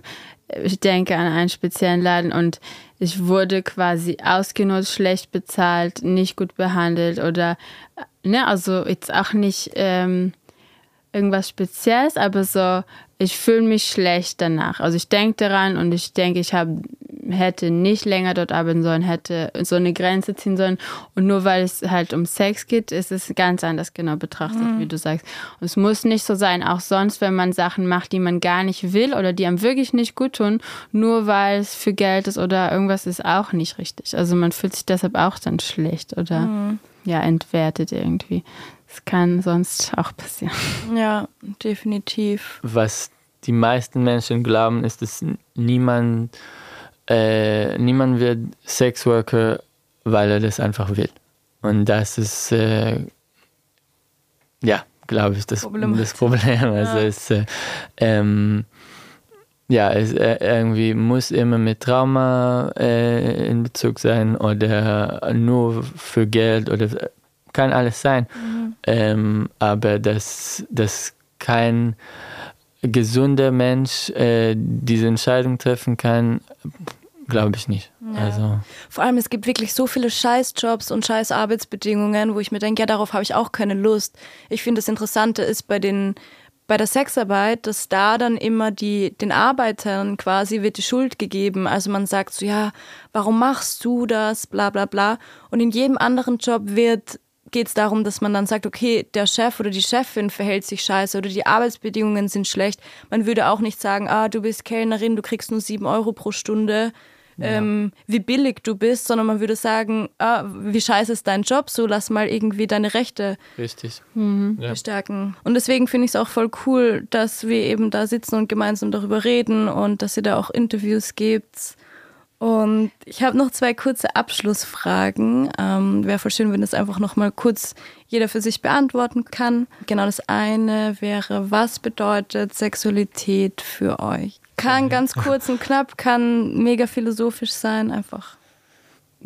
ich denke an einen speziellen Laden und ich wurde quasi ausgenutzt, schlecht bezahlt, nicht gut behandelt oder, ne, also jetzt auch nicht ähm, irgendwas Spezielles, aber so, ich fühle mich schlecht danach. Also ich denke daran und ich denke, ich habe hätte nicht länger dort arbeiten sollen, hätte so eine Grenze ziehen sollen. Und nur weil es halt um Sex geht, ist es ganz anders genau betrachtet, mhm. wie du sagst. Und es muss nicht so sein, auch sonst, wenn man Sachen macht, die man gar nicht will oder die einem wirklich nicht gut tun, nur weil es für Geld ist oder irgendwas ist auch nicht richtig. Also man fühlt sich deshalb auch dann schlecht oder mhm. ja, entwertet irgendwie. Das kann sonst auch passieren. Ja, definitiv. Was die meisten Menschen glauben, ist, dass niemand äh, niemand wird Sexworker, weil er das einfach will. Und das ist, äh, ja, glaube ich, das Problem. Das Problem. <laughs> Also ja. es, äh, ähm, ja, es äh, irgendwie muss immer mit Trauma äh, in Bezug sein oder nur für Geld oder kann alles sein. Mhm. Ähm, aber dass das kein gesunder Mensch äh, diese Entscheidung treffen kann, glaube ich nicht. Ja. Also. Vor allem, es gibt wirklich so viele Scheißjobs und scheiß Arbeitsbedingungen, wo ich mir denke, ja, darauf habe ich auch keine Lust. Ich finde, das Interessante ist bei den bei der Sexarbeit, dass da dann immer die, den Arbeitern quasi wird die Schuld gegeben. Also man sagt so, ja, warum machst du das, bla bla bla. Und in jedem anderen Job wird geht es darum, dass man dann sagt, okay, der Chef oder die Chefin verhält sich scheiße oder die Arbeitsbedingungen sind schlecht. Man würde auch nicht sagen, ah, du bist Kellnerin, du kriegst nur sieben Euro pro Stunde. Ja. Ähm, wie billig du bist, sondern man würde sagen, ah, wie scheiße ist dein Job, so lass mal irgendwie deine Rechte Richtig. Mhm. Ja. bestärken. Und deswegen finde ich es auch voll cool, dass wir eben da sitzen und gemeinsam darüber reden und dass ihr da auch Interviews gibt. Und ich habe noch zwei kurze Abschlussfragen. Ähm, Wäre voll schön, wenn das einfach noch mal kurz jeder für sich beantworten kann. Genau das eine wäre, was bedeutet Sexualität für euch? Kann ganz kurz und knapp, kann mega philosophisch sein, einfach.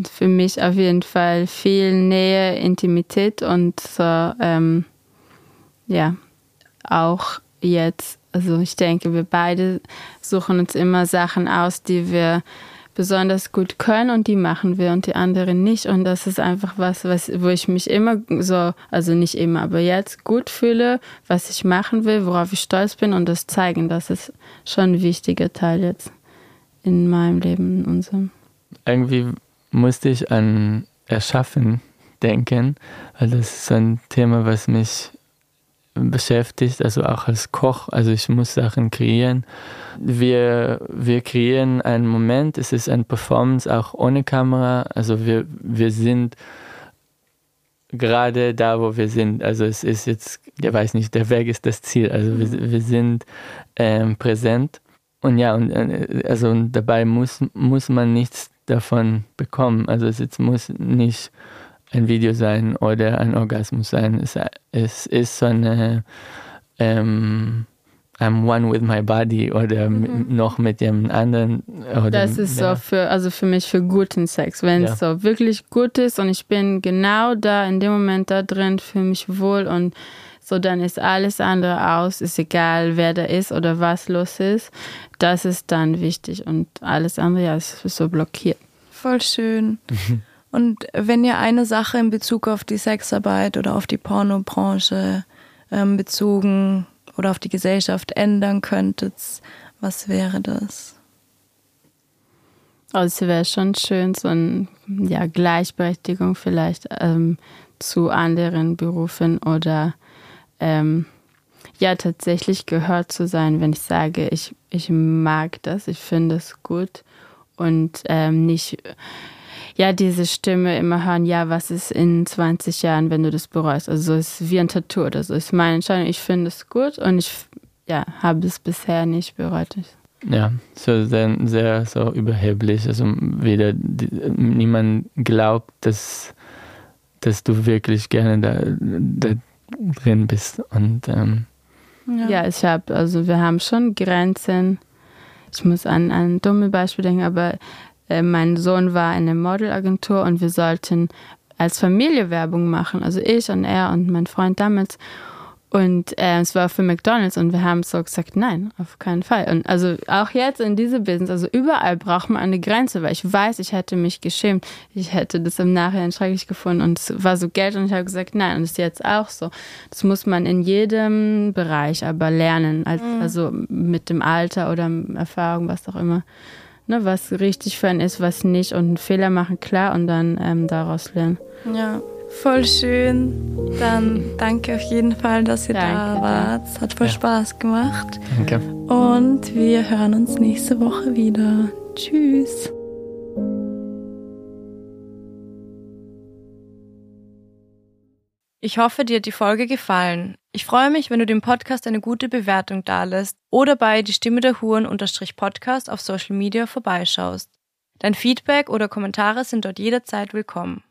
Für mich auf jeden Fall viel Nähe, Intimität und so, ähm, ja, auch jetzt. Also ich denke, wir beide suchen uns immer Sachen aus, die wir besonders gut können und die machen wir und die anderen nicht. Und das ist einfach was, was, wo ich mich immer so, also nicht immer, aber jetzt gut fühle, was ich machen will, worauf ich stolz bin und das zeigen. Das ist schon ein wichtiger Teil jetzt in meinem Leben, in unserem. Irgendwie musste ich an Erschaffen denken, weil das ist ein Thema, was mich beschäftigt, also auch als Koch. Also ich muss Sachen kreieren. Wir, wir kreieren einen Moment, es ist ein Performance auch ohne Kamera. Also wir, wir sind gerade da, wo wir sind. Also es ist jetzt, ich weiß nicht, der Weg ist das Ziel. Also wir, wir sind ähm, präsent und ja, und äh, also dabei muss, muss man nichts davon bekommen. Also es jetzt muss nicht ein Video sein oder ein Orgasmus sein. Es, es ist so eine ähm, I'm one with my body oder mhm. noch mit dem anderen. Oder, das ist ja. so für, also für mich für guten Sex. Wenn ja. es so wirklich gut ist und ich bin genau da in dem Moment da drin, fühle mich wohl und so, dann ist alles andere aus, ist egal, wer da ist oder was los ist. Das ist dann wichtig und alles andere ja, ist so blockiert. Voll schön. <laughs> und wenn ihr eine Sache in Bezug auf die Sexarbeit oder auf die Pornobranche ähm, bezogen oder auf die Gesellschaft ändern könntet, was wäre das? Also es wäre schon schön, so eine ja, Gleichberechtigung vielleicht ähm, zu anderen Berufen oder ähm, ja tatsächlich gehört zu sein, wenn ich sage, ich, ich mag das, ich finde es gut und ähm, nicht ja, diese Stimme immer hören, ja, was ist in 20 Jahren, wenn du das bereust? Also es ist wie ein Tattoo oder so. ist meine Entscheidung, ich finde es gut und ich ja, habe es bisher nicht bereut. Ja, so sehr, sehr so überheblich. Also weder niemand glaubt, dass, dass du wirklich gerne da, da drin bist. Und ähm, ja. ja, ich habe, also wir haben schon Grenzen. Ich muss an ein dummes Beispiel denken, aber äh, mein Sohn war in der Modelagentur und wir sollten als Familie Werbung machen. Also ich und er und mein Freund damals. Und äh, es war für McDonalds und wir haben so gesagt, nein, auf keinen Fall. Und also auch jetzt in diesem Business, also überall braucht man eine Grenze, weil ich weiß, ich hätte mich geschämt. Ich hätte das im Nachhinein schrecklich gefunden und es war so Geld und ich habe gesagt, nein, und das ist jetzt auch so. Das muss man in jedem Bereich aber lernen, als, mhm. also mit dem Alter oder Erfahrung, was auch immer ne, was richtig für einen ist, was nicht und einen Fehler machen, klar, und dann ähm, daraus lernen. Ja, voll schön. Dann danke auf jeden Fall, dass ihr danke, da wart. Es hat voll ja. Spaß gemacht. Danke. Und wir hören uns nächste Woche wieder. Tschüss. Ich hoffe, dir hat die Folge gefallen. Ich freue mich, wenn du dem Podcast eine gute Bewertung dalässt oder bei die Stimme der Huren unterstrich Podcast auf Social Media vorbeischaust. Dein Feedback oder Kommentare sind dort jederzeit willkommen.